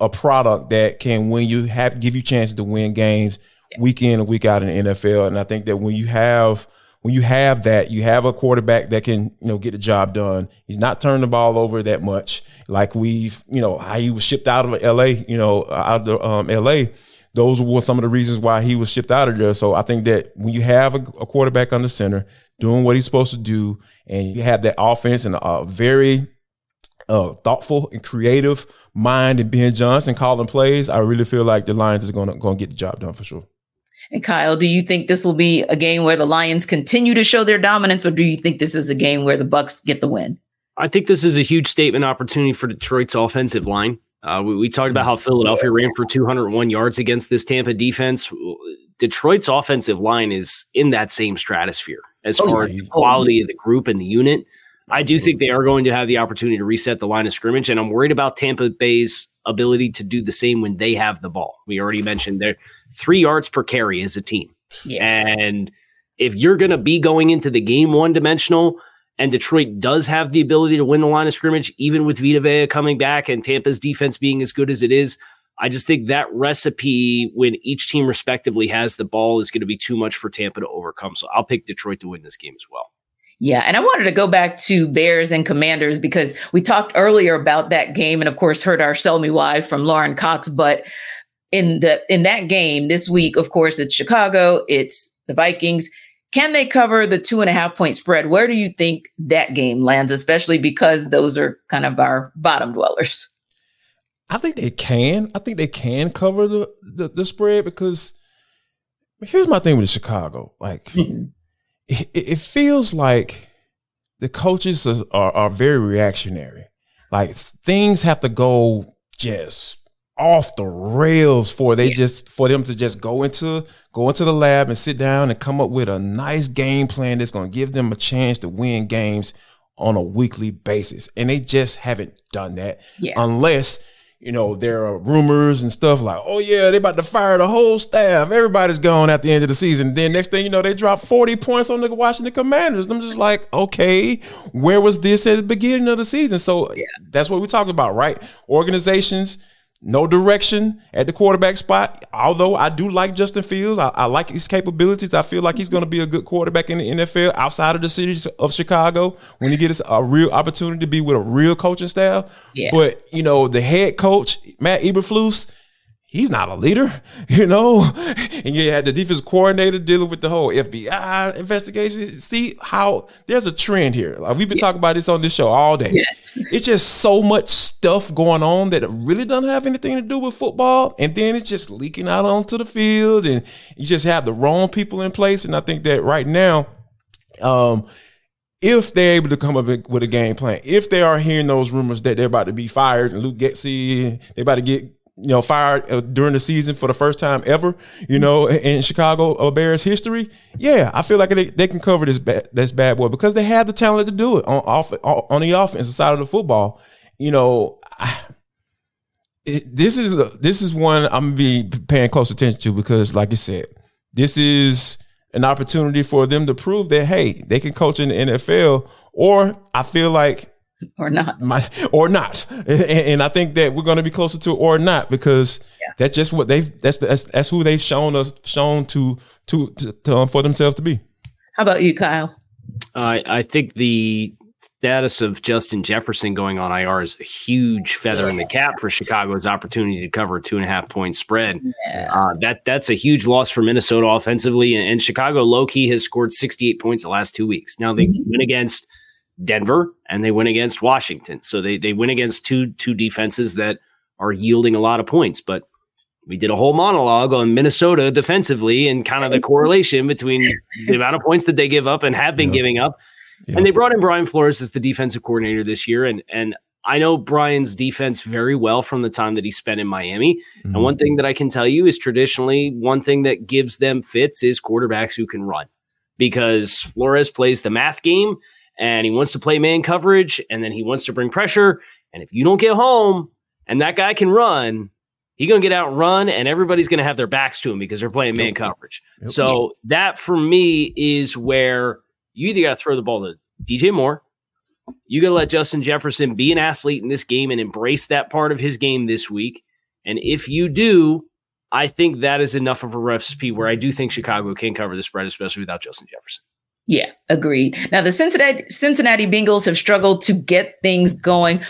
a product that can when you have give you chances to win games week in and week out in the NFL. And I think that when you have when you have that, you have a quarterback that can, you know, get the job done. He's not turning the ball over that much, like we've, you know, how he was shipped out of L.A., you know, out of um, L.A. Those were some of the reasons why he was shipped out of there. So I think that when you have a, a quarterback on the center doing what he's supposed to do, and you have that offense and a very uh, thoughtful and creative mind and Ben Johnson calling plays, I really feel like the Lions is going to get the job done for sure. And Kyle, do you think this will be a game where the Lions continue to show their dominance, or do you think this is a game where the Bucs get the win? I think this is a huge statement opportunity for Detroit's offensive line. Uh, we, we, talked about how Philadelphia ran for 201 yards against this Tampa defense. Detroit's offensive line is in that same stratosphere as oh, far as the quality of the group and the unit. I do think they are going to have the opportunity to reset the line of scrimmage, and I'm worried about Tampa Bay's ability to do the same when they have the ball. We already mentioned they're three yards per carry as a team. Yeah. And if you're going to be going into the game one dimensional, And Detroit does have the ability to win the line of scrimmage, even with Vita Vea coming back and Tampa's defense being as good as it is. I just think that recipe, when each team respectively has the ball, is going to be too much for Tampa to overcome. So I'll pick Detroit to win this game as well. Yeah, and I wanted to go back to Bears and Commanders because we talked earlier about that game, and of course heard our "Sell Me Why" from Lauren Cox. But in the in that game this week, of course, it's Chicago, it's the Vikings. Can they cover the two and a half point spread? Where do you think that game lands, especially because those are kind of our bottom dwellers? I think they can. I think they can cover the the, the spread because here's my thing with Chicago. Like mm-hmm. It, it, feels like the coaches are, are, are very reactionary. Like things have to go just off the rails for they yeah. just for them to just go into go into the lab and sit down and come up with a nice game plan that's going to give them a chance to win games on a weekly basis and they just haven't done that yeah. unless you know, there are rumors and stuff like, oh yeah, they about to fire the whole staff. Everybody's gone at the end of the season. Then next thing you know, they drop 40 points on the Washington Commanders. I'm just like, okay, where was this at the beginning of the season? So yeah. that's what we're talking about, right? Organizations no direction at the quarterback spot. Although I do like Justin Fields, I, I like his capabilities. I feel like he's going to be a good quarterback in the NFL outside of the city of Chicago when he gets a real opportunity to be with a real coaching staff. Yeah. But you know, the head coach Matt Eberflus he's not a leader, you know. and you had the defense coordinator dealing with the whole FBI investigation. See how there's a trend here. Like we've been yeah. talking about this on this show all day. Yes. It's just so much stuff going on that really doesn't have anything to do with football. And then it's just leaking out onto the field and you just have the wrong people in place. And I think that right now, um, if they're able to come up with a game plan, if they are hearing those rumors that they're about to be fired and Luke Getsy, they're about to get you know, fired uh, during the season for the first time ever, you know, in Chicago uh, Bears history. Yeah, I feel like they, they can cover this bad, this bad boy because they have the talent to do it on off on the offensive side of the football. You know, I, it, this is this is one I'm gonna be paying close attention to because, like I said, this is an opportunity for them to prove that hey, they can coach in the NFL. Or I feel like or not. My, or not. And, and, i think that we're going to be closer to or not because yeah. that's just what they've that's, that's that's who they've shown us shown to to, to, to um, for themselves to be. How about you kyle? I i think the status of justin jefferson going on ir is a huge feather in the cap for chicago's opportunity to cover a two and a half point spread. Yeah. uh, that that's a huge loss for minnesota offensively and, and chicago low-key has scored 68 points the last two weeks. Now they mm-hmm. went against Denver and they win against Washington. So they they win against two two defenses that are yielding a lot of points. But we did a whole monologue on Minnesota defensively and kind of the correlation between the amount of points that they give up and have been giving up. And they brought in Brian Flores as the defensive coordinator this year. And and I know Brian's defense very well from the time that he spent in Miami. Mm-hmm. And one thing that I can tell you is traditionally one thing that gives them fits is quarterbacks who can run because Flores plays the math game and he wants to play man coverage and then he wants to bring pressure. And if you don't get home and that guy can run, he's going to get out and run and everybody's going to have their backs to him because they're playing man yep. coverage. Yep. So that for me is where you either got to throw the ball to DJ Moore. You got to let Justin Jefferson be an athlete in this game and embrace that part of his game this week. And if you do, I think that is enough of a recipe where I do think Chicago can cover the spread, especially without Justin Jefferson. Yeah, agreed. Now the Cincinnati Cincinnati Bengals have struggled to get things going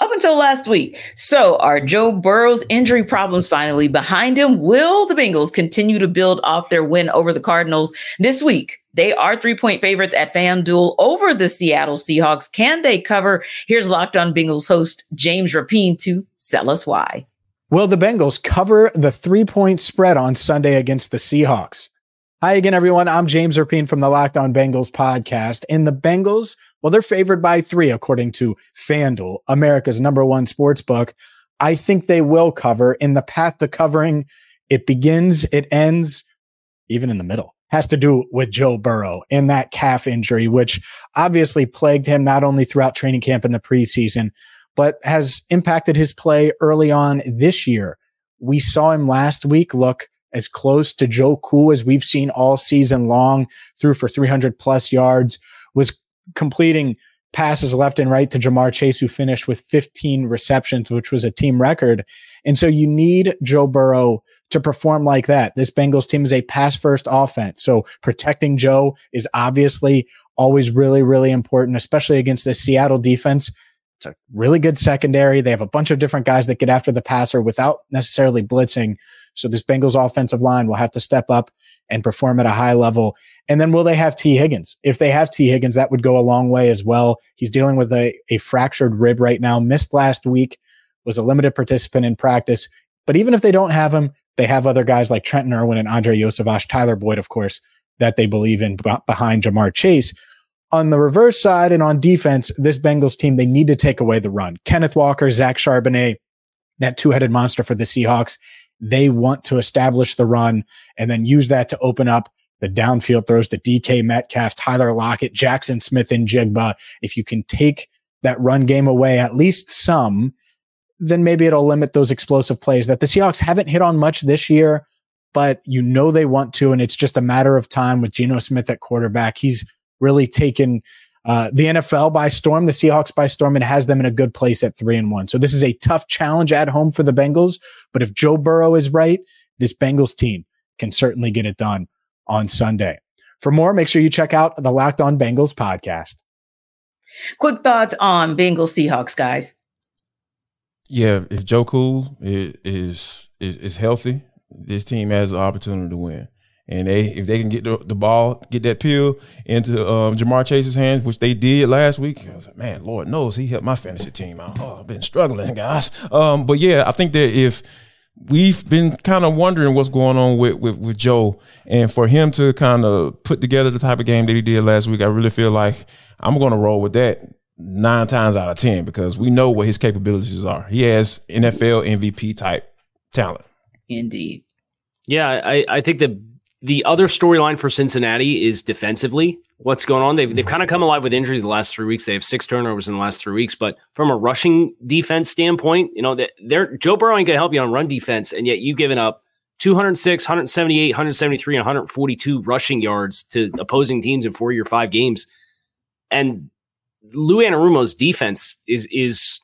up until last week. So are Joe Burrow's injury problems finally behind him? Will the Bengals continue to build off their win over the Cardinals this week? They are three point favorites at FanDuel over the Seattle Seahawks. Can they cover? Here's Locked On Bengals host James Rapien to sell us why. Will the Bengals cover the three point spread on Sunday against the Seahawks? Hi again, everyone. I'm James Rapien from the Locked On Bengals podcast. And the Bengals, well, they're favored by three, according to FanDuel, America's number one sports book. I think they will cover. In the path to covering, it begins, it ends, even in the middle. Has to do with Joe Burrow and that calf injury, which obviously plagued him not only throughout training camp in the preseason, but has impacted his play early on this year. We saw him last week look as close to Joe Cool as we've seen all season long, threw for 300 plus yards, was completing passes left and right to Ja'Marr Chase, who finished with 15 receptions, which was a team record. And so you need Joe Burrow to perform like that. This Bengals team is a pass first offense. So protecting Joe is obviously always really, really important, especially against the Seattle defense. It's a really good secondary. They have a bunch of different guys that get after the passer without necessarily blitzing. So this Bengals offensive line will have to step up and perform at a high level. And then will they have Tee Higgins? If they have Tee Higgins, that would go a long way as well. He's dealing with a, a fractured rib right now, missed last week, was a limited participant in practice. But even if they don't have him, they have other guys like Trenton Irwin and Andrei Iosivas, Tyler Boyd, of course, that they believe in b- behind Ja'Marr Chase. On the reverse side and on defense, this Bengals team, they need to take away the run. Kenneth Walker, Zach Charbonnet, that two headed monster for the Seahawks, they want to establish the run and then use that to open up the downfield throws to DK Metcalf, Tyler Lockett, Jaxon Smith-Njigba. If you can take that run game away, at least some, then maybe it'll limit those explosive plays that the Seahawks haven't hit on much this year, but you know they want to. And it's just a matter of time with Geno Smith at quarterback. He's really taken uh, the NFL by storm, the Seahawks by storm, and has them in a good place at three and one. So this is a tough challenge at home for the Bengals. But if Joe Burrow is right, this Bengals team can certainly get it done on Sunday. For more, make sure you check out the Locked On Bengals podcast. Quick thoughts on Bengals Seahawks, guys. Yeah, if Joe Cool is, is is healthy, this team has an opportunity to win. And they, if they can get the, the ball, get that pill into um, Ja'Marr Chase's hands, which they did last week, like, man, Lord knows he helped my fantasy team out. Oh, I've been struggling, guys. Um, but yeah, I think that if we've been kind of wondering what's going on with, with, with Joe. And for him to kind of put together the type of game that he did last week, I really feel like I'm going to roll with that nine times out of 10 because we know what his capabilities are. He has NFL MVP type talent. Indeed. Yeah, I, I think the the other storyline for Cincinnati is defensively what's going on. They've, they've mm-hmm. kind of come alive with injuries the last three weeks. They have six turnovers in the last three weeks. But from a rushing defense standpoint, you know, they're, Joe Burrow ain't going to help you on run defense. And yet you've given up 206, 178, 173, and 142 rushing yards to opposing teams in four or five games. And Lou Anarumo's defense is, is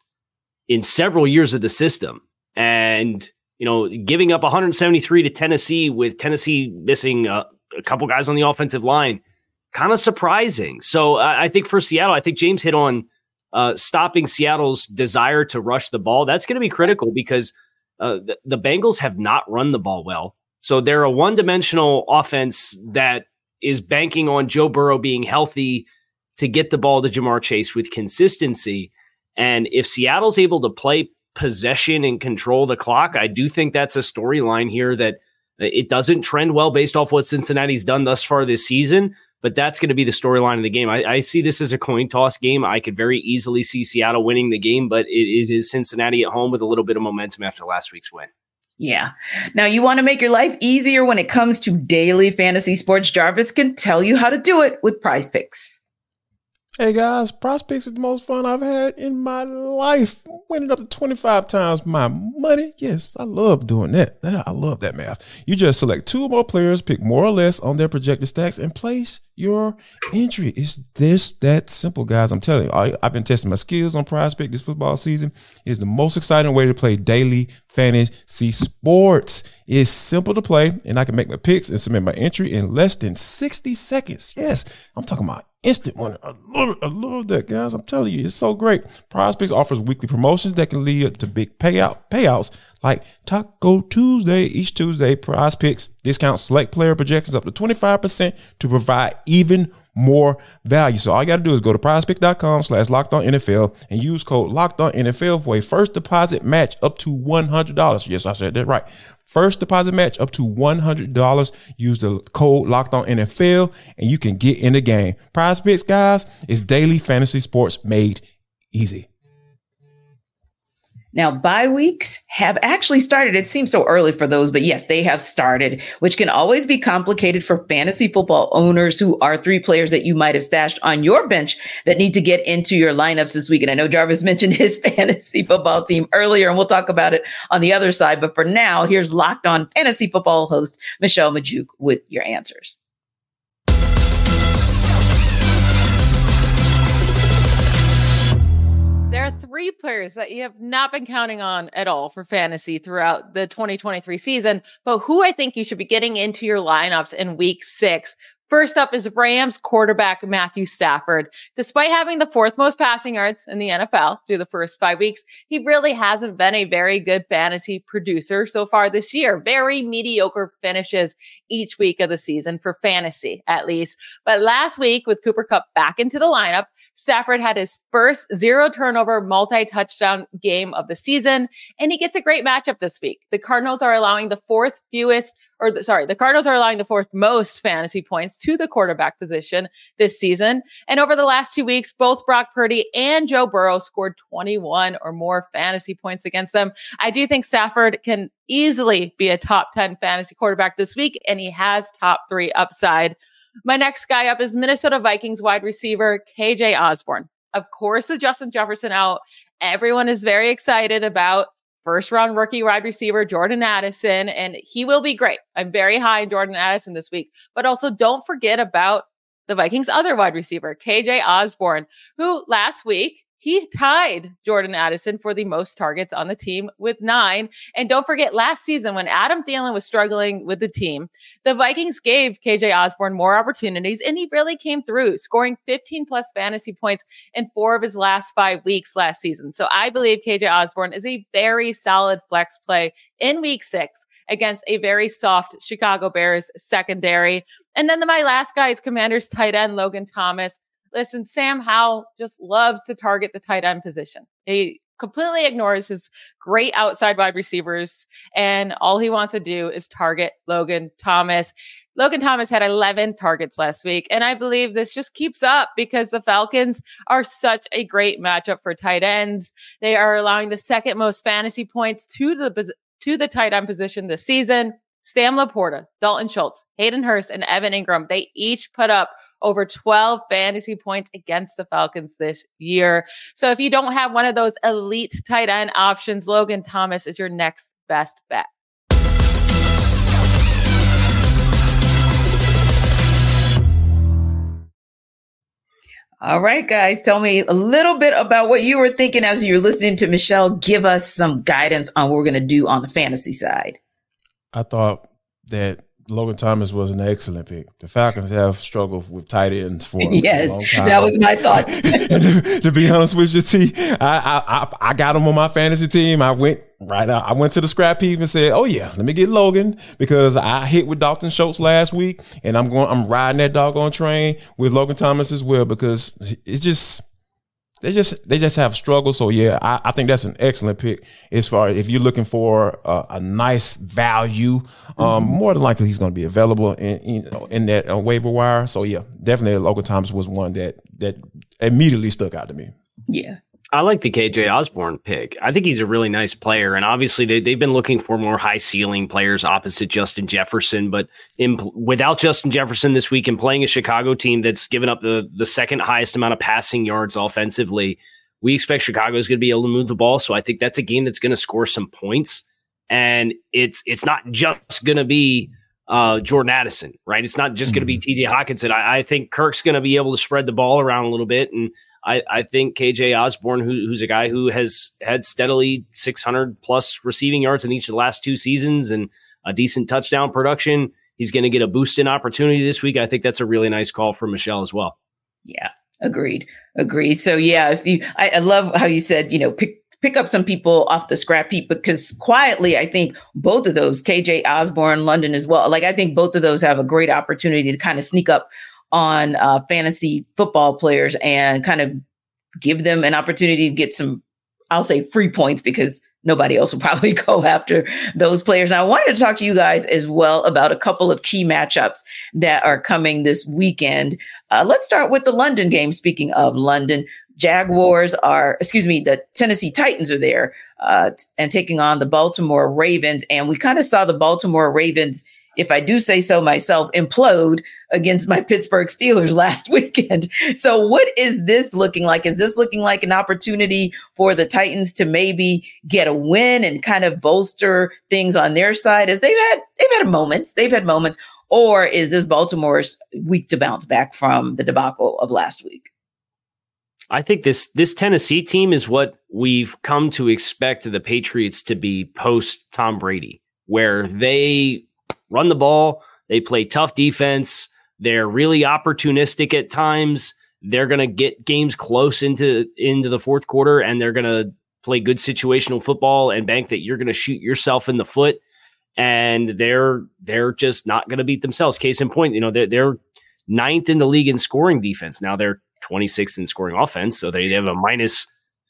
in several years of the system. And, you know, giving up 173 to Tennessee with Tennessee missing a couple guys on the offensive line – kind of surprising. So uh, I think for Seattle, I think James hit on uh, stopping Seattle's desire to rush the ball. That's going to be critical because uh, the, the Bengals have not run the ball well. So they're a one dimensional offense that is banking on Joe Burrow being healthy to get the ball to Ja'Marr Chase with consistency. And if Seattle's able to play possession and control the clock, I do think that's a storyline here that it doesn't trend well based off what Cincinnati's done thus far this season but that's going to be the storyline of the game. I, I, see this as a coin toss game. I could very easily see Seattle winning the game, but it, it is Cincinnati at home with a little bit of momentum after last week's win. Yeah. Now you want to make your life easier when it comes to daily fantasy sports. Jarvis can tell you how to do it with PrizePicks. Hey guys, prospects is the most fun I've had in my life. Winning up to 25 times my money. Yes, I love doing that. I love that math. You just select two or more players, pick more or less on their projected stacks, and place your entry. It's this that simple, guys. I'm telling you, I, have been testing my skills on prospect this football season. It's the most exciting way to play daily fantasy sports. It's simple to play, and I can make my picks and submit my entry in less than 60 seconds. Yes, I'm talking about instant money. I love, I love that, guys. I'm telling you, it's so great. PrizePicks offers weekly promotions that can lead to big payout payouts like Taco Tuesday. Each Tuesday, PrizePicks discounts select player projections up to 25% to provide even more value. So all you got to do is go to prizepicks.com slash locked on NFL and use code locked on NFL for a first deposit match up to $100. Yes, I said that right. First deposit match up to $100. Use the code locked on NFL and you can get in the game. PrizePicks, guys, is daily fantasy sports made easy. Now, bye weeks have actually started. It seems so early for those, but yes, they have started, which can always be complicated for fantasy football owners who are three players that you might have stashed on your bench that need to get into your lineups this week. And I know Jarvis mentioned his fantasy football team earlier, and we'll talk about it on the other side. But for now, here's locked on fantasy football host Michelle Magdziuk with your answers. There are three players that you have not been counting on at all for fantasy throughout the 2023 season, but who I think you should be getting into your lineups in week six First up is Rams quarterback Matthew Stafford. Despite having the fourth most passing yards in the NFL through the first five weeks, he really hasn't been a very good fantasy producer so far this year. Very mediocre finishes each week of the season for fantasy, at least. But last week with Cooper Kupp back into the lineup, Stafford had his first zero turnover multi touchdown game of the season, and he gets a great matchup this week. The Cardinals are allowing the fourth fewest or the, sorry, the Cardinals are allowing the fourth most fantasy points to the quarterback position this season. And over the last two weeks, both Brock Purdy and Joe Burrow scored 21 or more fantasy points against them. I do think Stafford can easily be a top 10 fantasy quarterback this week, and he has top three upside. My next guy up is Minnesota Vikings wide receiver KJ Osborn. Of course, with Justin Jefferson out, everyone is very excited about first round rookie wide receiver Jordan Addison, and he will be great. I'm very high in Jordan Addison this week, but also don't forget about the Vikings' other wide receiver, KJ Osborn, who last week he tied Jordan Addison for the most targets on the team with nine. And don't forget, last season when Adam Thielen was struggling with the team, the Vikings gave KJ Osborn more opportunities and he really came through, scoring 15 plus fantasy points in four of his last five weeks last season. So I believe KJ Osborn is a very solid flex play in week six against a very soft Chicago Bears secondary. And then the, my last guy is Commanders tight end Logan Thomas. Listen, Sam Howell just loves to target the tight end position. He completely ignores his great outside wide receivers, and all he wants to do is target Logan Thomas. Logan Thomas had 11 targets last week, and I believe this just keeps up because the Falcons are such a great matchup for tight ends. They are allowing the second most fantasy points to the to the tight end position this season. Sam LaPorta, Dalton Schultz, Hayden Hurst, and Evan Engram, they each put up over 12 fantasy points against the Falcons this year. So if you don't have one of those elite tight end options, Logan Thomas is your next best bet. All right, guys, tell me a little bit about what you were thinking as you're listening to Michelle give us some guidance on what we're going to do on the fantasy side. I thought that Logan Thomas was an excellent pick. The Falcons have struggled with tight ends for yes, that was my thought. to, to, be honest with you, T, I, I I got him on my fantasy team. I went right out. I went to the scrap heap and said, "Oh yeah, let me get Logan because I hit with Dalton Schultz last week, and I'm going. I'm riding that doggone train with Logan Thomas as well because it's just." They just they just have struggles. So yeah, I, I, think that's an excellent pick as far if you're looking for a, a nice value. Um, mm-hmm. more than likely he's going to be available in you know, in that uh, waiver wire. So yeah, definitely Logan Thomas was one that that immediately stuck out to me. Yeah, I like the KJ Osborn pick. I think he's a really nice player. And obviously, they, they've been looking for more high ceiling players opposite Justin Jefferson. But in, without Justin Jefferson this week and playing a Chicago team that's given up the, the second highest amount of passing yards offensively, we expect Chicago is going to be able to move the ball. So I think that's a game that's going to score some points. And it's it's not just going to be uh, Jordan Addison, right? It's not just going to be mm-hmm. TJ Hockenson. I, I think Kirk's going to be able to spread the ball around a little bit and I, I think KJ Osborn, who, who's a guy who has had steadily 600 plus receiving yards in each of the last two seasons and a decent touchdown production, he's going to get a boost in opportunity this week. I think that's a really nice call for Michelle as well. Yeah, agreed, agreed. So yeah, if you, I, I love how you said, you know, pick pick up some people off the scrap heap because quietly, I think both of those, KJ Osborn, London as well, like I think both of those have a great opportunity to kind of sneak up on uh, fantasy football players and kind of give them an opportunity to get some, I'll say free points because nobody else will probably go after those players. Now, I wanted to talk to you guys as well about a couple of key matchups that are coming this weekend. Uh, let's start with the London game. Speaking of London, Jaguars are, excuse me, the Tennessee Titans are there uh, and taking on the Baltimore Ravens. And we kind of saw the Baltimore Ravens if I do say so myself, implode against my Pittsburgh Steelers last weekend. So, what is this looking like? Is this looking like an opportunity for the Titans to maybe get a win and kind of bolster things on their side? As they've had they've had moments, they've had moments, or is this Baltimore's week to bounce back from the debacle of last week? I think this this Tennessee team is what we've come to expect the Patriots to be post Tom Brady, where they run the ball, they play tough defense, they're really opportunistic at times. They're going to get games close into into the fourth quarter, and they're going to play good situational football and bank that you're going to shoot yourself in the foot. And they're they're just not going to beat themselves. Case in point, you know they're they're ninth in the league in scoring defense. Now they're 26th in scoring offense, so they, have a minus.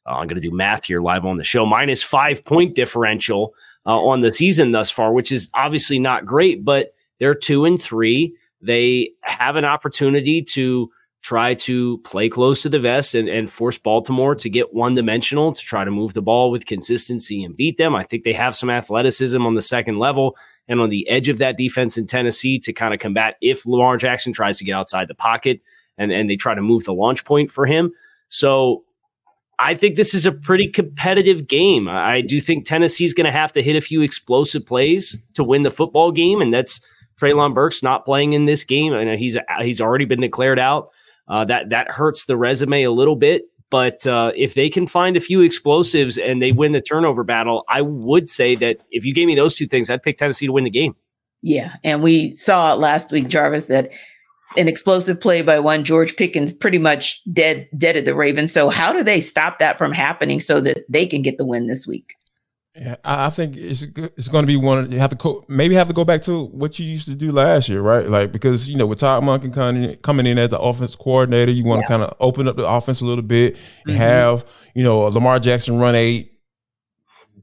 Uh, I'm going to do math here live on the show. Minus five point differential uh, on the season thus far, which is obviously not great, but they're two and three. They have an opportunity to try to play close to the vest and, and force Baltimore to get one dimensional to try to move the ball with consistency and beat them. I think they have some athleticism on the second level and on the edge of that defense in Tennessee to kind of combat if Lamar Jackson tries to get outside the pocket and, and they try to move the launch point for him. So I think this is a pretty competitive game. I do think Tennessee's going to have to hit a few explosive plays to win the football game, and that's Treylon Burks not playing in this game. I know he's he's already been declared out. Uh, that that hurts the resume a little bit. But uh, if they can find a few explosives and they win the turnover battle, I would say that if you gave me those two things, I'd pick Tennessee to win the game. Yeah, and we saw last week, Jarvis, that an explosive play by one George Pickens pretty much dead deaded the Ravens. So how do they stop that from happening so that they can get the win this week? Yeah, I think it's it's going to be one. You have to co- maybe have to go back to what you used to do last year, right? Like because you know with Todd Monken coming coming in as the offense coordinator, you want to yeah. kind of open up the offense a little bit mm-hmm. and have you know Lamar Jackson run a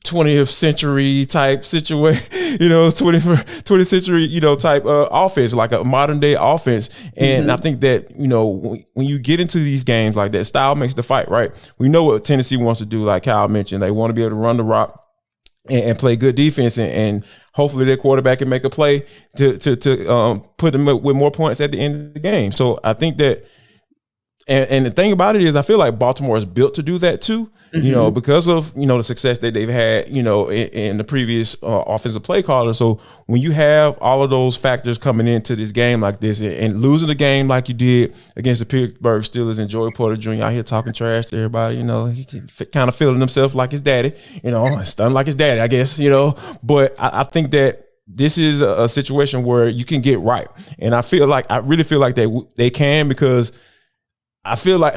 20th century type situation, you know, 20th, 20th century, you know, type uh, offense, like a modern day offense. And mm-hmm. I think that, you know, when, when, you get into these games like that, style makes the fight, right? We know what Tennessee wants to do, like Kyle mentioned. They want to be able to run the rock and, and play good defense and, and, hopefully their quarterback can make a play to, to, to um, put them with more points at the end of the game. So I think that, and, and the thing about it is I feel like Baltimore is built to do that too. Mm-hmm. you know, mm-hmm. because of you know the success that they've had, you know, in, in the previous uh, offensive play caller. So when you have all of those factors coming into this game like this, and, and losing the game like you did against the Pittsburgh Steelers and Joey Porter Jr. out here talking trash to everybody, you know, he f- kind of feeling himself like his daddy, you know, stunned like his daddy, I guess, you know. But I, I think that this is a, a, situation where you can get right, and I feel like I really feel like they they can because I feel like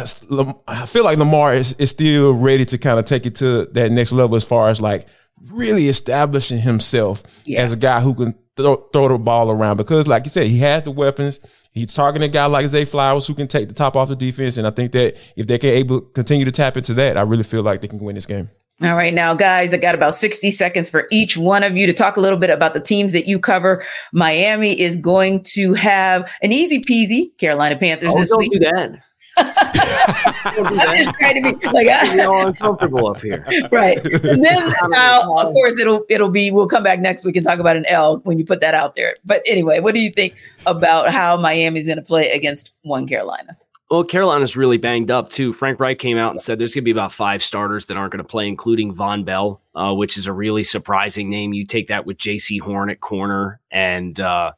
I feel like Lamar is, is still ready to kind of take it to that next level as far as like really establishing himself yeah. as a guy who can throw, throw the ball around because like you said he has the weapons he's targeting a guy like Zay Flowers who can take the top off the defense and I think that if they can able continue to tap into that I really feel like they can win this game. All right, now, guys, I got about 60 seconds for each one of you to talk a little bit about the teams that you cover. Miami is going to have an easy peasy Carolina Panthers oh, this don't week. Do that. I'm just trying to be like I, all uncomfortable up here, right? And then uh, of course it'll it'll be we'll come back next week and talk about an L when you put that out there. But anyway, what do you think about how Miami's going to play against one Carolina? Well, Carolina's really banged up too. Frank Reich came out and said there's going to be about five starters that aren't going to play, including Vonn Bell, uh, which is a really surprising name. You take that with Jaycee Horn at corner and. Uh,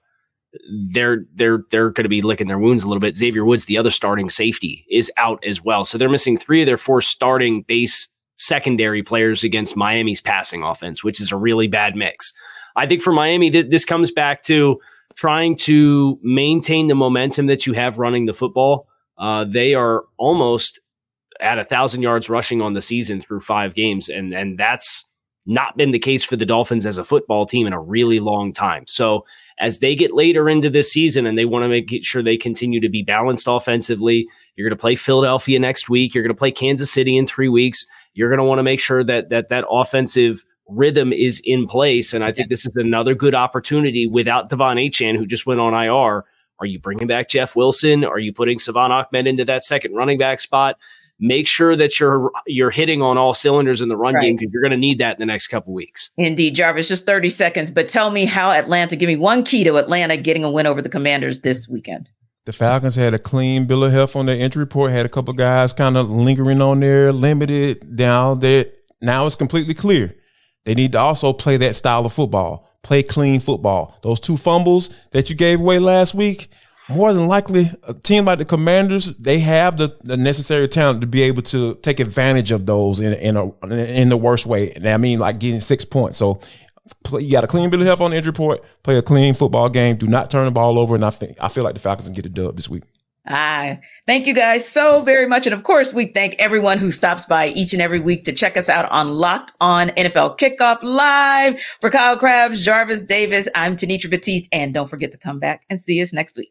they're they're they're going to be licking their wounds a little bit. Xavier Woods, the other starting safety, is out as well, so they're missing three of their four starting base secondary players against Miami's passing offense, which is a really bad mix. I think for Miami, th- this comes back to trying to maintain the momentum that you have running the football. Uh, they are almost at a thousand yards rushing on the season through five games, and and that's not been the case for the Dolphins as a football team in a really long time. So as they get later into this season and they want to make sure they continue to be balanced offensively, you're going to play Philadelphia next week. You're going to play Kansas City in three weeks. You're going to want to make sure that that that offensive rhythm is in place. And I think this is another good opportunity without De'Von Achane, who just went on IR. Are you bringing back Jeff Wilson? Are you putting Salvon Ahmed into that second running back spot? Make sure that you're you're hitting on all cylinders in the run right. game because you're going to need that in the next couple weeks. Indeed, Jarvis. Just 30 seconds, but tell me how Atlanta. Give me one key to Atlanta getting a win over the Commanders this weekend. The Falcons had a clean bill of health on their injury report. Had a couple guys kind of lingering on there, limited down. That now it's completely clear. They need to also play that style of football. Play clean football. Those two fumbles that you gave away last week more than likely a team like the Commanders, they have the, the necessary talent to be able to take advantage of those in in a, in the worst way. And I mean, like getting six points. So play, you got a clean bill of health on the injury report. Play a clean football game. Do not turn the ball over. And I think I feel like the Falcons can get a dub this week. Ah, thank you guys so very much. And of course, we thank everyone who stops by each and every week to check us out on Locked On NFL Kickoff Live. For Kyle Crabbs, Jarvis Davis, I'm Tenitra Batiste. And don't forget to come back and see us next week.